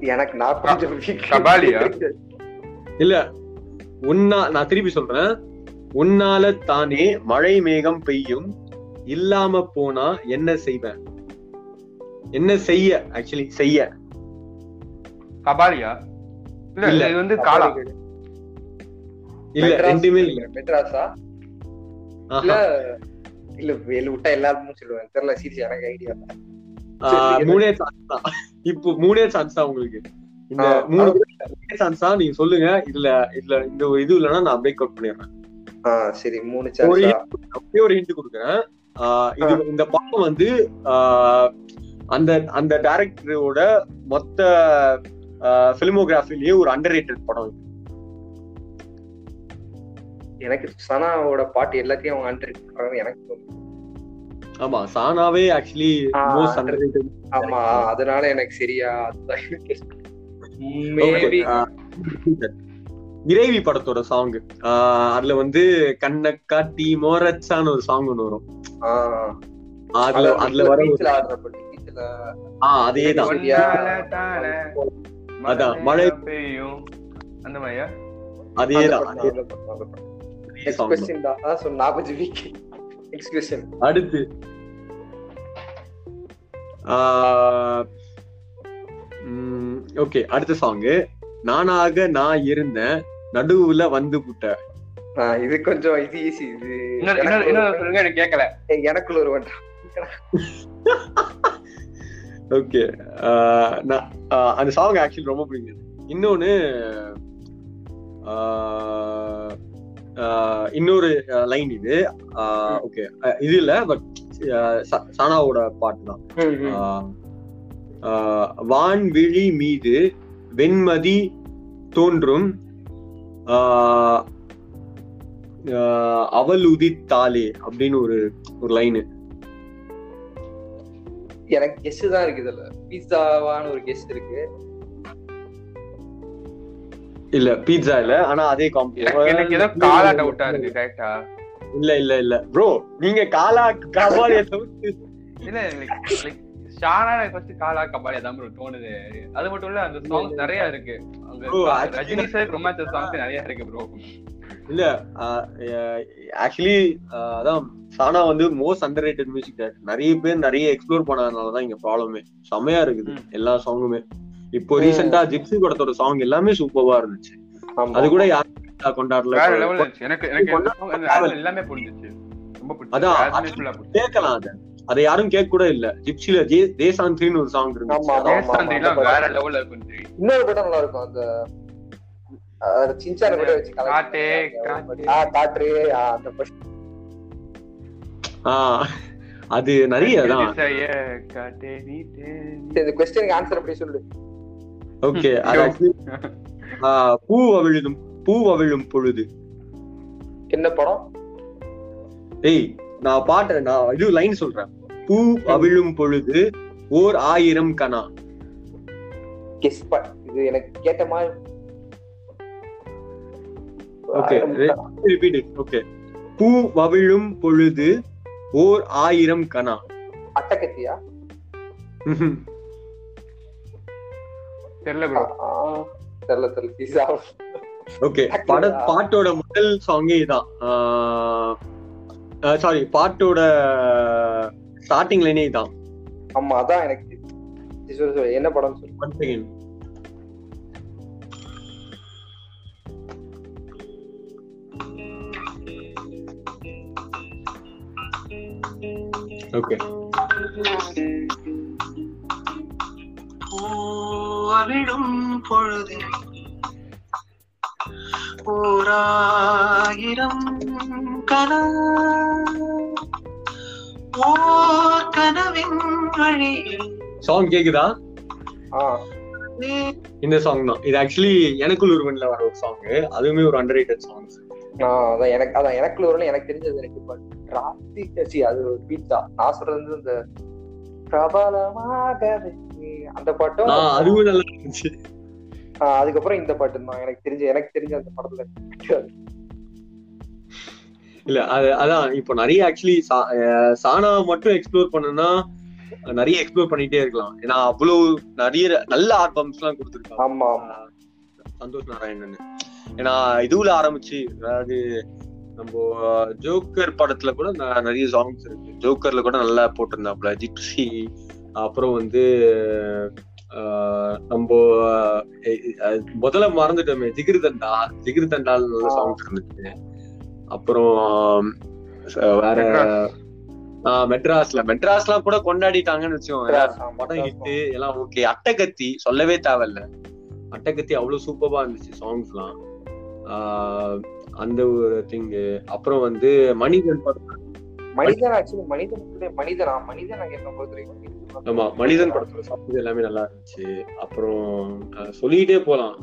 எனக்கு நான் கொஞ்சம்? இல்ல உன்னா நான் திருப்பி சொல்றேன். உன்னால தானே மழை மேகம் பெய்யும் இல்லாம போனா என்ன செய்வேன்? என்ன செய்ய ஆக்சுவலி செய்ய. கபாலியா இல்ல இல்ல. இது வந்து காலா. இல்ல ரெண்டுமே இல்ல. மெட்ராஸா. இல்ல இல்ல வெளி விட்டா எல்லாருமே சொல்லுவேன். தெரியல சீரியஸ் எனக்கு ஐடியா மூணே சான்ஸ் தான். இப்போ மூணே சான்ஸ் தான் உங்களுக்கு. இந்த மூணு மூணே சான்ஸ் தான் நீங்க சொல்லுங்க. இதுல இதுல இந்த இது இல்லைன்னா நான் பிரேக் அவுட் பண்ணிடுறேன். சரி மூணு சான்ஸா அப்படியே ஒரு ஹிண்ட் கொடுக்குறேன். ஆஹ் இது இந்த படம் வந்து ஆஹ் அந்த அந்த டைரக்டரோட மொத்த பிலிமோகிராஃபிலேயே ஒரு அண்டர் படம் இது. எனக்கு சனாவோட பாட்டு எல்லாத்தையும் அவங்க அண்டர் பண்றாங்க எனக்கு தோணுது. ஆமா சானாவே ஆக்சுவலி மோஸ்ட் அண்டர் ஆமா அதனால எனக்கு சரியா மேபி இறைவி படத்தோட சாங் அதுல வந்து கண்ணை காட்டி மோரச்சான்னு ஒரு சாங் ஒண்ணு வரும். அதுல அதுல வர ஆஹ் அதேதான். அதான், மழை பெய்யும் அந்த மாதிரியா? அதேதான் அடுத்து. ஓகே அடுத்த சாங் நானாக நான் இருந்தேன் நடுவுல வந்து புட்ட. இது கொஞ்சம் இது ஈஸி இது எனக்கு கேட்கல எனக்குள்ள ஒரு வண்டா (laughs) ஓகே அந்த சாங் ஆக்சுவலி ரொம்ப பிடிக்கும் இன்னொன்னு ஆஹ், இன்னொரு லைன் இது. ஓகே இது இல்ல பட் சானாவோட பாட்டு தான். வான்விழி மீது வெண்மதி தோன்றும் அவள் உதித்தாளே அப்படின்னு ஒரு ஒரு லைனு எனக்கு கெஸ் தான் இருக்கு இதுல. பீஸாவான ஒரு கெஸ் இருக்கு. இல்ல பீட்சா இல்ல. ஆனா அதே எனக்கு எனக்கு ஏதோ காலா டவுட்டா இருக்கு கரெக்டா இல்ல. இல்ல இல்ல ப்ரோ நீங்க காலா கபாலிய தவிர்த்து இல்ல ஷானா ஃபர்ஸ்ட் காலா கபாலியா தான் bro தோணுது. அது மட்டும் இல்ல அந்த சாங்ஸ் நிறைய இருக்கு. ரஜினி சார் ரொமான்ஸ் சாங்ஸ் நிறைய இருக்கு ப்ரோ இல்ல ஆக்சுவலி அதான் சானா வந்து மோஸ்ட் அண்டர் ரேட்டட் மியூசிக் நிறைய பேர் நிறைய எக்ஸ்ப்ளோர் பண்ணாதனாலதான் இங்க ப்ராப்ளமே செமையா இருக்குது. எல்லா சாங்குமே இப்போ. ரீசெண்டா ஜிப்சி படத்தோட சாங் எல்லாமே சூப்பரா இருந்துச்சு. அது கூட யாரும் கொண்டாடல? எனக்கு எல்லாமே அதான், கேட்கலாம் அத. அதை யாரும் கேட்க கூட இல்ல. ஜிப்சில ஜே தேசாந்திரின்னு ஒரு சாங் ஜி. இன்னொரு படம் நல்லா இருக்கும் அந்த கூட வச்சு காட்டே, காற்று அந்த அது நிறைய தான். இந்த கொஸ்டினுக்கு ஆன்சர் அப்படி சொல்லு. ஓகே பூ அவிழுதும் பூ அவிழும் பொழுது. என்ன படம்? ஏய் நான் பாட்டு நான் இது லைன் சொல்றேன். பூ அவிழும் பொழுது ஓர் ஆயிரம் கணா கெஸ் இது எனக்கு கேட்ட மாதிரி ஓகே ரிப்பீட் ஓகே பூ அவிழும் பொழுது ஓர் ஆயிரம் கணா அட்டகத்தியா தெரியல ப்ரோ தெரியல தெரியல. பீஸா ஓகே பட பாட்டோட முதல் சாங்கே இதான். சாரி பாட்டோட ஸ்டார்டிங் லைனே இதான். ஆமா அதான் எனக்கு. என்ன படம் சொல்லு. ஒன் செகண்ட் ஓகே பூவிடும் பொழுது ஓராயிரம் கனா. ஓர் கனவின் வழியில் சாங் கேக்குதா? ஆ. இந்த சாங் தான். இது ஆக்சுவலி எனக்குள் ஒருவன்ல வர ஒரு சாங் அதுவுமே ஒரு அண்டர் ரேட்டட் சாங்ஸ் நான் அதான் எனக்கு அதான் எனக்குள்ள ஒரு எனக்கு தெரிஞ்சது எனக்கு பட் ராத்தி சி அது ஒரு பீட் தான். நான் சொல்றது இந்த பிரபலமாகவே. அந்த பாட்டும் அதுவும் நல்லா இருந்துச்சு. அதுக்கப்புறம் இந்த பாட்டு தான். எனக்கு தெரிஞ்ச எனக்கு தெரிஞ்ச அந்த படத்துல. இல்ல அது அதான் இப்போ நிறைய ஆக்சுவலி சானா மட்டும் எக்ஸ்ப்ளோர் பண்ணனா நிறைய எக்ஸ்ப்ளோர் பண்ணிட்டே இருக்கலாம். ஏன்னா அவ்வளவு நிறைய நல்ல ஆல்பம்ஸ் எல்லாம் கொடுத்துருக்காங்க. ஆமா ஆமா. சந்தோஷ் நாராயணன் ஏன்னா இதுல ஆரம்பிச்சு அதாவது நம்ம ஜோக்கர் படத்துல கூட நிறைய சாங்ஸ் இருக்கு. ஜோக்கர்ல கூட நல்லா போட்டிருந்தாப்புல ஜிப்சி. அப்புறம் வந்து நம்ம முதல்ல மறந்துட்டோமே ஜிகிர் தண்டா ஜிகிர் தண்டால் நல்ல. சாங்ஸ் இருந்துச்சு. அப்புறம் வேற ஆஹ், மெட்ராஸ்ல. மெட்ராஸ்லாம் கூட கொண்டாடிட்டாங்கன்னு வச்சுக்கோங்க. மெட்ராஸ், படம் மெட்ராஸ் ஹிட்டு எல்லாம் ஓகே அட்டகத்தி சொல்லவே தேவையில்ல. அட்டகத்தி அவ்வளவு சூப்பரா இருந்துச்சு சாங்ஸ்லாம் அந்த ஒரு திங் அப்புறம் வந்து மனிதன் படம் மனிதன் ஆக்சுவலி மனிதன் மனிதனா மனிதன் என்ன பொறுத்த ஆமா மனிதன் படத்துல சாங்ஸ் எல்லாமே நல்லா இருந்துச்சு. அப்புறம் சொல்லிட்டே போலாம்.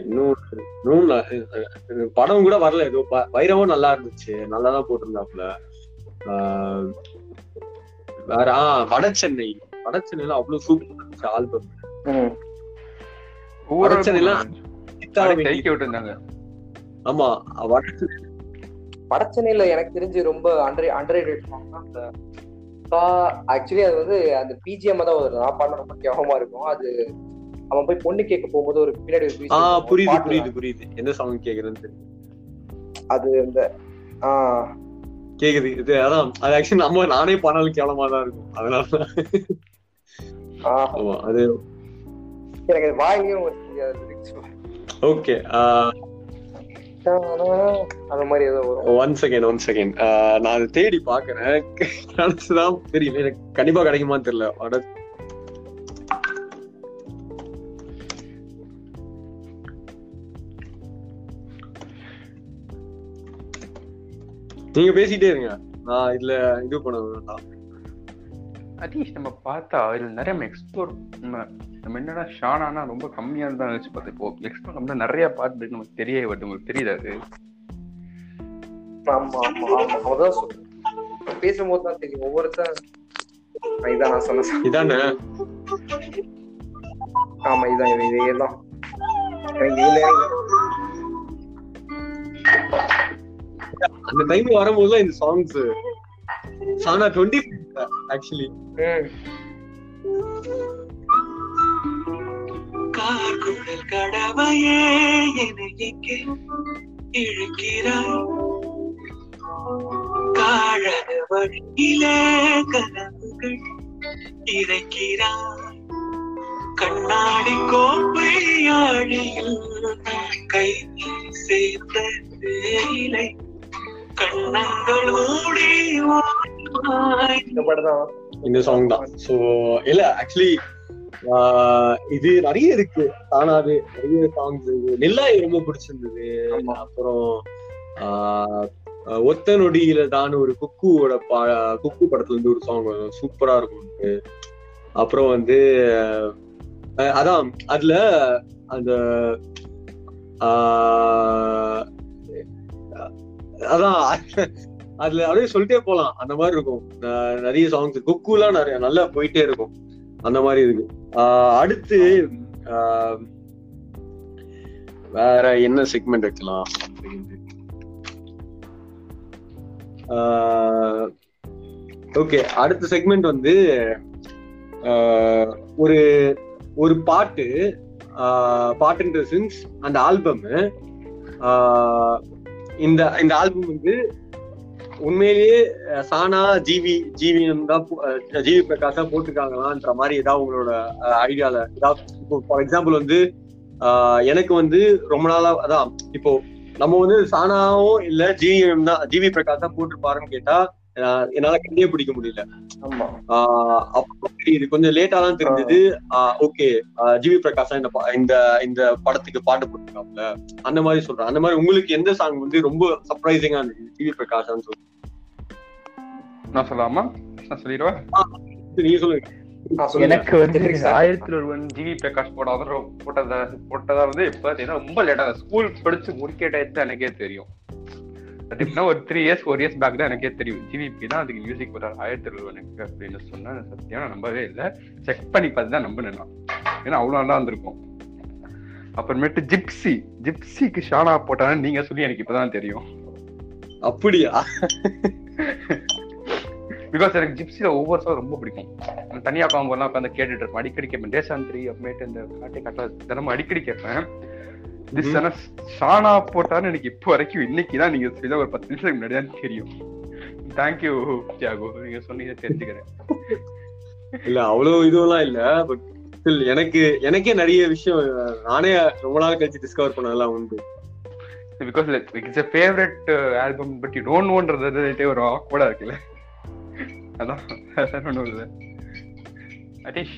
இன்னும் இன்னும் படம் கூட வரல. ஏதோ வைரவம் நல்லா இருந்துச்சு. நல்லா தான் போட்டிருந்தாப்புல. ஆஹ், வேற ஆ வடசென்னை. வடசென்னையில அவ்வளவு சூப்பர் இருந்துச்சு ஆல்பம். ம். வடசென்னைலாம் விட்டுருந்தாங்க. ஆமா வடச்சென்னையில எனக்கு தெரிஞ்சு ரொம்ப அண்டர் அண்டர் அந்த ஆக்சுவலி அது வந்து அந்த பிஜிஎம் தான் வருது. நான் பாட ரொம்ப கேவலமா இருக்கும். அது அவன் போய் பொண்ணு கேட்க போகும்போது ஒரு பின்னாடி ஒரு புரியுது புரியுது புரியுது. எந்த சாங் கேக்குறேன்னு அது இந்த ஆஹ் கேக்குது இது அதான் அது ஆக்சுவலி நம்ம நானே பண்ணாலும் கேவலமா தான் இருக்கும். அதனால அது எனக்கு வாயிலையும் ஒரு. ஓகே அந்த மாதிரி ஏதோ வரும். ஒன் செகண்ட் ஒன் செகண்ட் நான் அதை தேடி பாக்குறேன் கிடைச்சுதான் தெரியல எனக்கு கண்டிப்பா கிடைக்குமான்னு தெரியல. நீங்க பேசிட்டே இருங்க. நான் இதுல இது பண்ண வேண்டாம். அட்லீஸ்ட் நம்ம பார்த்தா இதுல நிறைய நம்ம எக்ஸ்ப்ளோர் நம்ம நம்ம என்னடா ஷானானா ரொம்ப கம்மியா தான் நினைச்சு பார்த்தோம் இப்போ எக்ஸ்ப்ளோர் நம்ம நிறைய பார்ட் இருக்கு நமக்கு தெரிய வருது உங்களுக்கு தெரியுது அது. ஆமா ஆமா ஆமா. அதான் பேசும்போது தான் தெரியும். ஒவ்வொருத்தன் இதான் நான் சொன்ன song. இதானே? ஆமா இதான் இது தான். அந்த டைம் வரும்போது தான் இந்த சாங்ஸ் சானா டுவெண்ட்டி ஆக்சுவலி ம், கார்குழல் கடவையே என்னை இங்கே இழுக்கிறாய். காழக வழியிலே கனவுகள் இறைக்கிறாய். கண்ணாடி கோப்பை ஆழியில் கை சேர்ந்த தேயிலை கண்ணங்கள் ஓடி ஓடி இந்த படம் தான் இந்த சாங் தான். சோ இல்ல ஆக்சுவலி இது நிறைய இருக்கு. தானாவே நிறைய சாங்ஸ் இருக்கு. நெல்லாய் ரொம்ப பிடிச்சிருந்தது. அப்புறம் ஒத்த நொடியில தான் ஒரு குக்குவோட பா குக்கு படத்துல இருந்து ஒரு சாங் வரும். சூப்பரா இருக்கும். அப்புறம் வந்து அதான் அதுல அந்த ஆஹ் அதான் அதுல அப்படியே சொல்லிட்டே போலாம். அந்த மாதிரி இருக்கும். நிறைய சாங்ஸ் குக்குலாம் நிறைய நல்லா போயிட்டே இருக்கும். அந்த மாதிரி இருக்கு. அடுத்து ஆஹ் வேற என்ன செக்மெண்ட் வைக்கலாம்? ஓகே அடுத்த செக்மெண்ட் வந்து ஒரு ஒரு பாட்டு பாட்டுன்ற சின்ஸ் அந்த ஆல்பம் இந்த இந்த ஆல்பம் வந்து உண்மையிலேயே சானா ஜிவி ஜிவி தான் ஜிவி பிரகாஷ் தான் போட்டிருக்காங்களான்ற மாதிரி ஏதாவது உங்களோட ஐடியால ஏதாவது இப்போ ஃபார் எக்ஸாம்பிள் வந்து ஆஹ், எனக்கு வந்து ரொம்ப நாளா அதான் இப்போ நம்ம வந்து சானாவும் இல்ல ஜிவிஎம் தான் ஜிவி பிரகாஷ் தான் போட்டிருப்பாருன்னு கேட்டா என்னால கண்டே பிடிக்க முடியல. இது கொஞ்சம் லேட்டா தான் தெரிஞ்சது. ஓகே ஜிவி பிரகாஷ் இந்த இந்த இந்த படத்துக்கு பாட்டு போட்டிருக்காப்ல அந்த மாதிரி சொல்றேன். அந்த மாதிரி உங்களுக்கு எந்த சாங் வந்து ரொம்ப சர்ப்ரைசிங்கா இருந்துச்சு ஜிவி பிரகாஷ் சொல்லி நான் சொல்லலாமா? நான் சொல்லிடுவா? நீங்க சொல்லுங்க. எனக்கு வந்து? ஆயிரத்தி ஒருவன் ஜிவி பிரகாஷ் போடாத போட்டதா போட்டதா வந்து இப்ப ஏன்னா ரொம்ப லேட்டா ஸ்கூல் படிச்சு முடிக்க டயத்துல எனக்கே தெரியும். எப்படின்னா ஒரு three years four years back தான் எனக்கே தெரியும். ஜிவிபி தான் அதுக்கு மியூசிக் போட்டார் ஆயிரத்தி ஒருவனுக்கு அப்படின்னு சொன்னா நான் சத்தியம் நம்பவே இல்லை. செக் பண்ணி பார்த்து தான் நம்பினேன் நான். ஏன்னா அவ்வளோ நல்லா வந்திருக்கும். அப்புறமேட்டு ஜிப்சி ஜிப்சிக்கு ஷானா போட்டான்னு நீங்க சொல்லி எனக்கு இப்பதான் தெரியும். அப்படியா? பிகாஸ் எனக்கு ஜிப்சில ஒவ்வொரு சாங் ரொம்ப பிடிக்கும். நான் தனியா காம்போலாம் உட்காந்து கேட்டுட்டு இருப்பேன். அடிக்கடி கேட்பேன். தேசாந்திரி அப்புறமேட்டு இந்த காட்டை காட்டா தினமும் அடிக்கடி கேட்பேன். திஸ் ஷானா போட்டான்னு எனக்கு இப்போ வரைக்கும் இன்னைக்கு தான் நீங்க சொல்ல ஒரு பத்து நிமிஷத்துக்கு முன்னாடி தான் தெரியும். தேங்க்யூ தியாகோ நீங்க சொன்னீங்க தெரிஞ்சுக்கிறேன். இல்ல அவ்வளவு இதுவெல்லாம் இல்ல பட் எனக்கு எனக்கே நிறைய விஷயம் நானே ரொம்ப நாள் கழிச்சு டிஸ்கவர் பண்ணதெல்லாம் உண்டு. Because it's a favourite album but you don't நோன்றது ஒரு ஆக்வர்டா இருக்குல்ல அதான் ஒண்ணும் இல்லை அதீஷ்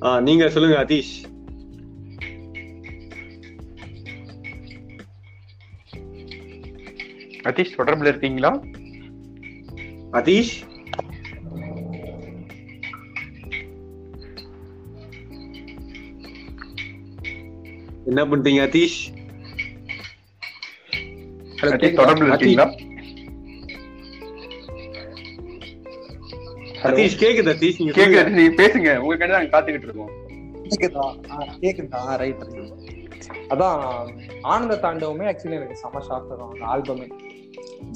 ஆஹ் நீங்க சொல்லுங்க அதீஷ் அதீஷ் தொடர்புல இருக்கீங்களா? அதீஷ் என்ன பண்றீங்க அதீஷ்? தொடர்புல இருக்கீங்களா? அதீஷ் கேக்குது நீங்க சொல்லுங்க. கேக்குது நீங்க பேசுங்க. உங்களுக்கு நாங்க காத்துக்கிட்டு இருக்கோம். கேக்குதா? கேக்குதா ரைட் அதான் ஆனந்த தாண்டவமே ஆக்சுவலி எனக்கு செம ஷாக் வரும் அந்த ஆல்பமே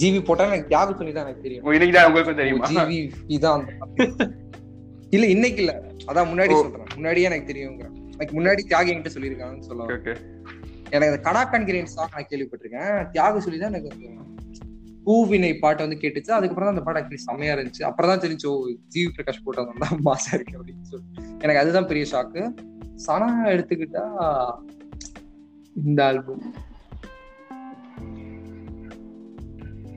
ஜிவி போட்டா எனக்கு தியாகு சொல்லி தான் எனக்கு தெரியும். இன்னைக்கு தான் உங்களுக்கும் தெரியுமா? ஜிவி இதான். இல்ல இன்னைக்கு இல்ல. அதான் முன்னாடி. சொல்றேன். முன்னாடியே எனக்கு தெரியுங்க லைக் முன்னாடி தியாகி என்கிட்ட சொல்லியிருக்காங்கன்னு சொல்லுவாங்க எனக்கு அந்த கடாக்கண்கிரேன் சாங் நான் கேள்விப்பட்டிருக்கேன். தியாகு சொல்லி தான் எனக்கு பூவினை பாட்டை வந்து கேட்டுச்சு. அதுக்கப்புறம் தான் அந்த பாட்டு ஆக்சுவலி செம்மையா இருந்துச்சு. அப்புறம் தான் தெரிஞ்சு ஜிவி பிரகாஷ் போட்டு வந்தா மாசா இருக்கு அப்படின்னு சொல்லி. எனக்கு அதுதான் பெரிய ஷாக்கு சனா எடுத்துக்கிட்டா இந்த ஆல்பம்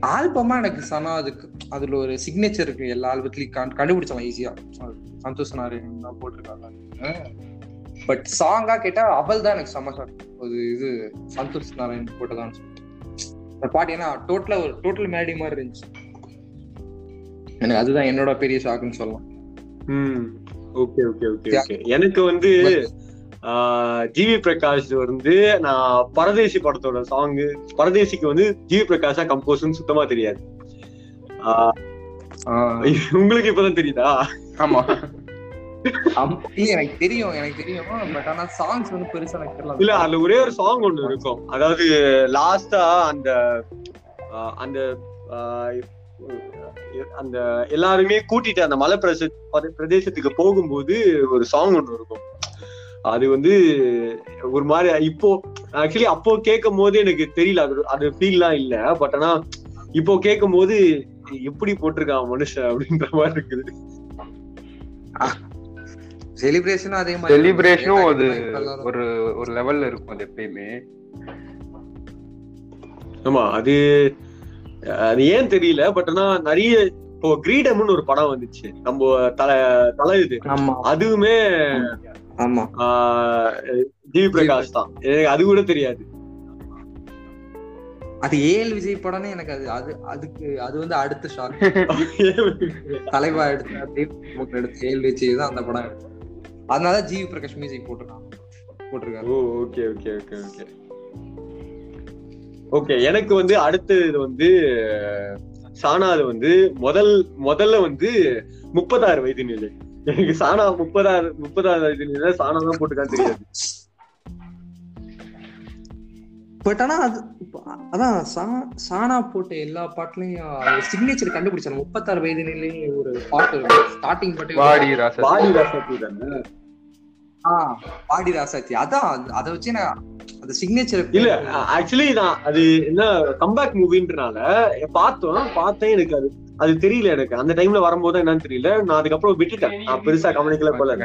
ஆல்பமா எனக்கு சனா அதுக்கு அதுல ஒரு சிக்னேச்சர் இருக்கு. எல்லா ஆல்பத்துலயும் கண்- கண்டுபிடிச்சலாம் ஈஸியா சந்தோஷ் நாராயணன் தான் போட்டிருக்காங்க. பட் சாங்கா கேட்டா அவள் தான் எனக்கு செம்ம ஷாக் ஒரு இது சந்தோஷ் நாராயண் போட்டதான்னு சொல்லிட்டு. அந்த பாட்டு ஏன்னா டோட்டலா ஒரு டோட்டல் மேலடி மாதிரி இருந்துச்சு. எனக்கு அதுதான் என்னோட பெரிய ஷாக்குன்னு சொல்லலாம். ஓகே ஓகே ஓகே எனக்கு வந்து ஜிவி பிரகாஷ் வந்து நான் பரதேசி படத்தோட சாங் பரதேசிக்கு வந்து ஜிவி பிரகாஷா கம்போஸ்னு சுத்தமா தெரியாது. உங்களுக்கு இப்பதான் தெரியுதா? ஆமா. இல்ல எனக்கு தெரியும் எனக்கு தெரியும் பட் ஆனா சாங்ஸ் வந்து பெருசா எனக்கு தெரியல. இல்ல அதுல ஒரே ஒரு சாங் ஒண்ணு இருக்கும். அதாவது லாஸ்டா அந்த அந்த அந்த எல்லாருமே கூட்டிட்டு அந்த மலை பிரதேச பர- பிரதேசத்துக்கு போகும்போது ஒரு சாங் ஒண்ணு இருக்கும். அது வந்து ஒரு மாதிரி இப்போ ஆக்சுவலி அப்போ கேட்கும் போது எனக்கு தெரியல. அது அது ஃபீல்லாம் இல்ல. பட் ஆனா இப்போ கேட்கும் போது எப்படி போட்டிருக்கான் மனுஷன் அப்படின்ற மாதிரி இருக்குது. செலிப்ரேஷனும் அதே மாதிரி செலிப்ரேஷனும் அது ஒரு ஒரு லெவல்ல இருக்கும் அது எப்பயுமே. ஆமா அது அது ஏன் தெரியல. பட் ஆனா நிறைய இப்போ கிரீடம்னு ஒரு படம் வந்துச்சு. நம்ம தலை தலை இது. அதுவுமே ஆமா. ஜிவி பிரகாஷ் தான். எனக்கு அது கூட தெரியாது. அது ஏஎல் விஜய் படம்னு எனக்கு அது அது அதுக்கு அது வந்து அடுத்த ஷாக் (laughs) தலைவா எடுத்த எடுத்த ஏஎல் விஜய் தான் அந்த படம் எடுத்தோம் அதனால ஜிவி பிரகாஷ் மியூசிக் போட்டிருக்கான். போட்டிருக்காரு. ஓ okay okay okay okay. Okay எனக்கு வந்து அடுத்தது வந்து சானாது வந்து முதல் முதல்ல வந்து முப்பதாறு வயது நிலை. எனக்கு சானா முப்பதாறு முப்பதாறு வயது நிலை சானா தான் போட்டுக்கான்னு தெரியாது. பட் ஆனா அது அதான் சா- சானா போட்ட எல்லா பாட்டுலயும் சிக்னேச்சர் கண்டுபிடிச்சாங்க. முப்பத்தாறு வயது நிலையும் ஒரு பாட்டு ஸ்டார்டிங் பாட்டு. வாடி ராசா பாடி ராசாத்தி தானே? ஆஹ் பாடி ராசாத்தி. அதான் அது- அதை வச்சு நான் அந்த சிக்னேச்சர் இல்ல ஆக்சுவலி நான் அது என்ன கம்பேக் மூவின்றனால பார்த்தோம் பார்த்தேன் எனக்கு அது. அது தெரியல எனக்கு. அந்த டைம்ல வரும்போது என்னன்னு தெரியல. நான் அதுக்கப்புறம் விட்டுட்டேன். நான் பெருசா கவனிக்கல போல.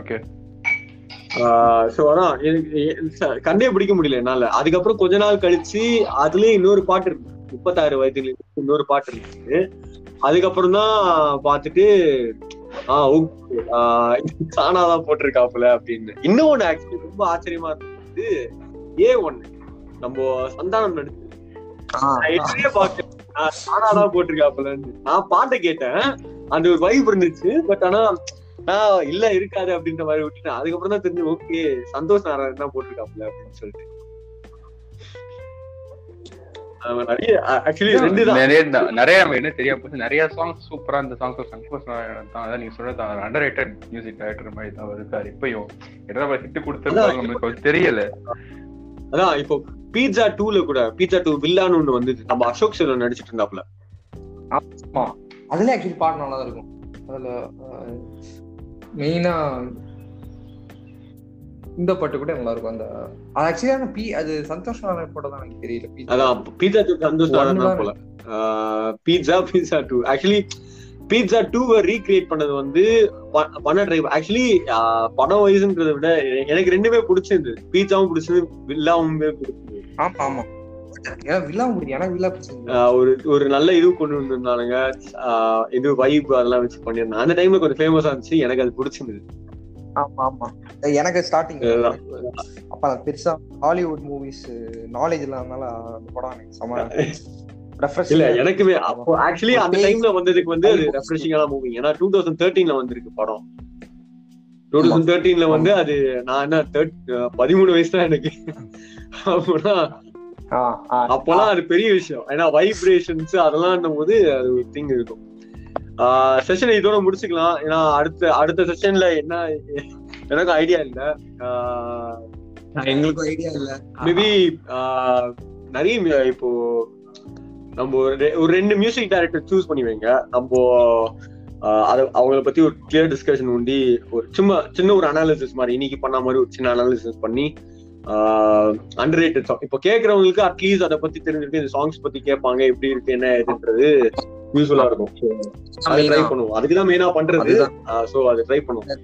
ஓகே சோ அதான் கண்டே பிடிக்க முடியல என்னால. அதுக்கப்புறம் கொஞ்ச நாள் கழிச்சு அதுலயே இன்னொரு பாட்டு இருக்கு. முப்பத்தாறு வயதுல இன்னொரு பாட்டு இருக்கு அதுக்கப்புறம் தான் பார்த்துட்டு ஆஹ் ஓகே சானாதான் போட்டிருக்காப்புல அப்படின்னு. இன்னொன்னு ஆக்சுவலி ரொம்ப ஆச்சரியமா இருந்தது. ஏ ஒன்னு. நம்ம சந்தானம் நடிச்சு. நான் பார்க்கல. நான் சானாதான் போட்டிருக்காப்புலன்னு நான் பாட்டை கேட்டேன். அந்த ஒரு வைப் இருந்துச்சு. பட் ஆனா நான் இல்ல இருக்காது அப்படின்ற மாதிரி விட்டுட்டேன். அதுக்கப்புறம் தான் தெரிஞ்சு ஓகே சந்தோஷ் நாராயணன் தான் போட்டிருக்காப்புல அப்படின்னு சொல்லிட்டு. நிறைய நம்ம என்ன தெரியாம போச்சு. நிறைய சாங்ஸ் சூப்பரா இந்த சாங்ஸ் சங்கோஷ் நாராயணன் தான். அதான் நீங்க சொல்றது அண்டர் ரேட்டட் மியூசிக் டைரக்டர் மாதிரி தான் இருக்காரு இப்பயும் ஹிட் கொடுத்துருக்காங்க நம்மளுக்கு தெரியல. அதான் இப்போ பீட்சா டூல கூட பீட்சா டூ வில்லான்னு ஒண்ணு வந்தது நம்ம அசோக் செல்வன் நடிச்சிட்டு இருந்தாப்ல ஆமா. அதுல ஆக்சுவலி பாட்டு நல்லா தான் இருக்கும். அதுல மெயினா இந்த பாட்டு கூட நல்லா இருக்கும். அந்த ஆக்சுவலி அந்த பி அது சந்தோஷ் நாராயண் போட தான் எனக்கு தெரியல. அதான் பீட்சா டூ சந்தோஷ் நாராயணன் தான் போல. Pizza Pizza two actually Pizza டூவை ரீக்ரியேட் பண்ணது வந்து ப- பண்ண டிரைவ் ஆக்சுவலி படம் வயசுன்றதை விட எனக்கு ரெண்டுமே பிடிச்சிருந்தது. பீட்சாவும் பிடிச்சது வில்லாவுமே பிடிச்சது ஆமா ஆமா. ஒரு ஒரு நல்ல இது கொண்டு வந்திருந்தானுங்க. இது வைப் அதெல்லாம் வச்சு பண்ணியிருந்தாங்க. அந்த டைம்ல கொஞ்சம் ஃபேமஸா இருந்துச்சு. எனக்கு அது பிடிச்சிருந்தது. ஆமா ஆமா. எனக்கு ஸ்டார்டிங் அப்ப நான் பெருசா ஹாலிவுட் மூவிஸ் நாலேஜ் இல்லாதனால அந்த படம் எனக்கு (laughs) இல்ல எனக்குமே அப்போ ஆக்சுவலி அந்த டைம்ல வந்ததுக்கு வந்து அது ரெஃப்ரெஷிங்கான மூவி ஏன்னா டூ தௌசண்ட் தேர்ட்டீன்ல வந்திருக்கு படம். டூ தௌசண்ட் தேர்ட்டீன்ல வந்து அது நான் என்ன தேர்ட் பதிமூணு வயசு தான் எனக்கு. அப்போனா அப்போலாம் அது பெரிய விஷயம். ஏன்னா வைப்ரேஷன்ஸ் அதெல்லாம் போது அது ஒரு திங் இருக்கும். செஷன் இதோட முடிச்சுக்கலாம். ஏன்னா அடுத்த அடுத்த செஷன்ல என்ன எனக்கு ஐடியா இல்ல. எங்களுக்கும் ஐடியா இல்ல. மேபி நிறைய இப்போ நம்ம ஒரு ரெண்டு மியூசிக் டைரக்டர் சூஸ் பண்ணி வைங்க. நம்ம அத அவங்கள பத்தி ஒரு கிளியர் டிஸ்கஷன் உண்டி ஒரு சும்மா சின்ன ஒரு அனாலிசிஸ் மாதிரி இன்னைக்கு பண்ண மாதிரி ஒரு சின்ன அனாலிசிஸ் பண்ணி அண்டர் ரேட்டட் சாங் இப்போ கேட்கறவங்களுக்கு அட்லீஸ்ட் அதை பத்தி தெரிஞ்சுட்டு இந்த சாங்ஸ் பத்தி கேட்பாங்க எப்படி இருக்கு என்ன ஏதுன்றது யூஸ்ஃபுல்லா இருக்கும். So, அதை ட்ரை பண்ணுவோம். அதுக்கு தான் மெயினா பண்றது. சோ அதை ட்ரை பண்ணுவோம்.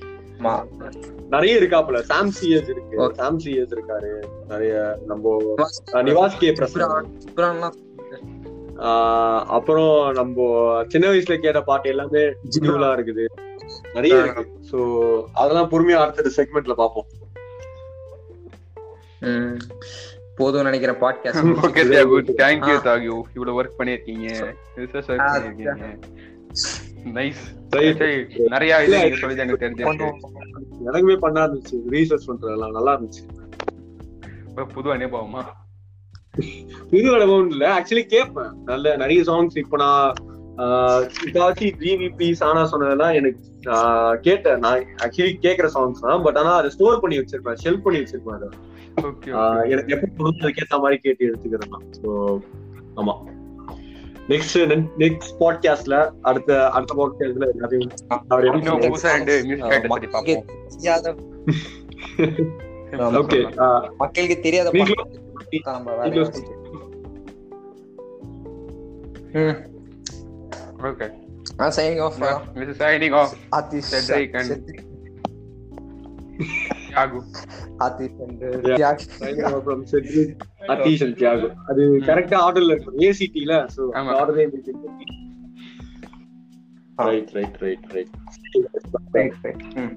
நிறைய இருக்காப்புல. சாம் சிஎஸ் இருக்கு. சாம் சிஎஸ் இருக்காரு. நிறைய நம்ம நிவாஸ். கே பிரசாத் அப்புறம் நம்ம சின்ன வயசுல கேட்ட பாட்டு எல்லாமே ஜினியூலா இருக்குது. நிறைய இருக்கு சோ அதெல்லாம் பொறுமையா அடுத்த செக்மெண்ட்ல பாப்போம் ம். போதும்னு நினைக்கிறேன் podcast okay Thiyagu thank you ஆ. தாகு இவ்வளவு ஒர்க் பண்ணிருக்கீங்க ரிசர்ச் ஒர்க் ஆ, பண்ணிருக்கீங்க நைஸ். நிறைய இது நீங்க சொல்லி எனக்கு தெரிஞ்சிருக்கு எனக்குமே பண்ணா இருந்துச்சு ரீசர்ச் பண்றதெல்லாம் நல்லா இருந்துச்சு. புது அனுபவமா? புது அனுபவம் இல்ல. ஆக்சுவலி கேட்பேன் நல்ல நிறைய சாங்ஸ் இப்ப நான் இதாச்சு ஜிவிபி சானா சொன்னதெல்லாம் எனக்கு ஆஹ் கேட்டேன். நான் ஆக்சுவலி கேக்குற சாங்ஸ் தான். பட் ஆனா அதை ஸ்டோர் பண்ணி வச்சிருப்பேன். ஷெல் பண்ணி வச்சிருப்பேன் அதை. ஓகே ஆஹ் எனக்கு எப்ப தோணுதோ அதுக்கேத்த மாதிரி கேட்டு எடுத்துக்கிறேன் நான் ஸோ ஆமா. நெக்ஸ்ட் நெக்ஸ்ட் பாட்காஸ்ட்ல அடுத்த அடுத்த பாட்காஸ்ட்ல எல்லாத்தையும். ஓகே மக்களுக்கு தெரியாத (laughs) நீங்களும் பாட்டு தான் நம்ம வேலையா வச்சுக்கணும். ம். Okay this is signing off Atish Cedric and- Cedric, Thiyagu Atish and Yeah. Thiyag. from Cedric, Atish and Thiago. அது கரெக்டா ஆர்டர்ல இருக்கும் ஏசிடில சோ ஆமா. ஆர்டரே right right right right Right, right. ம்.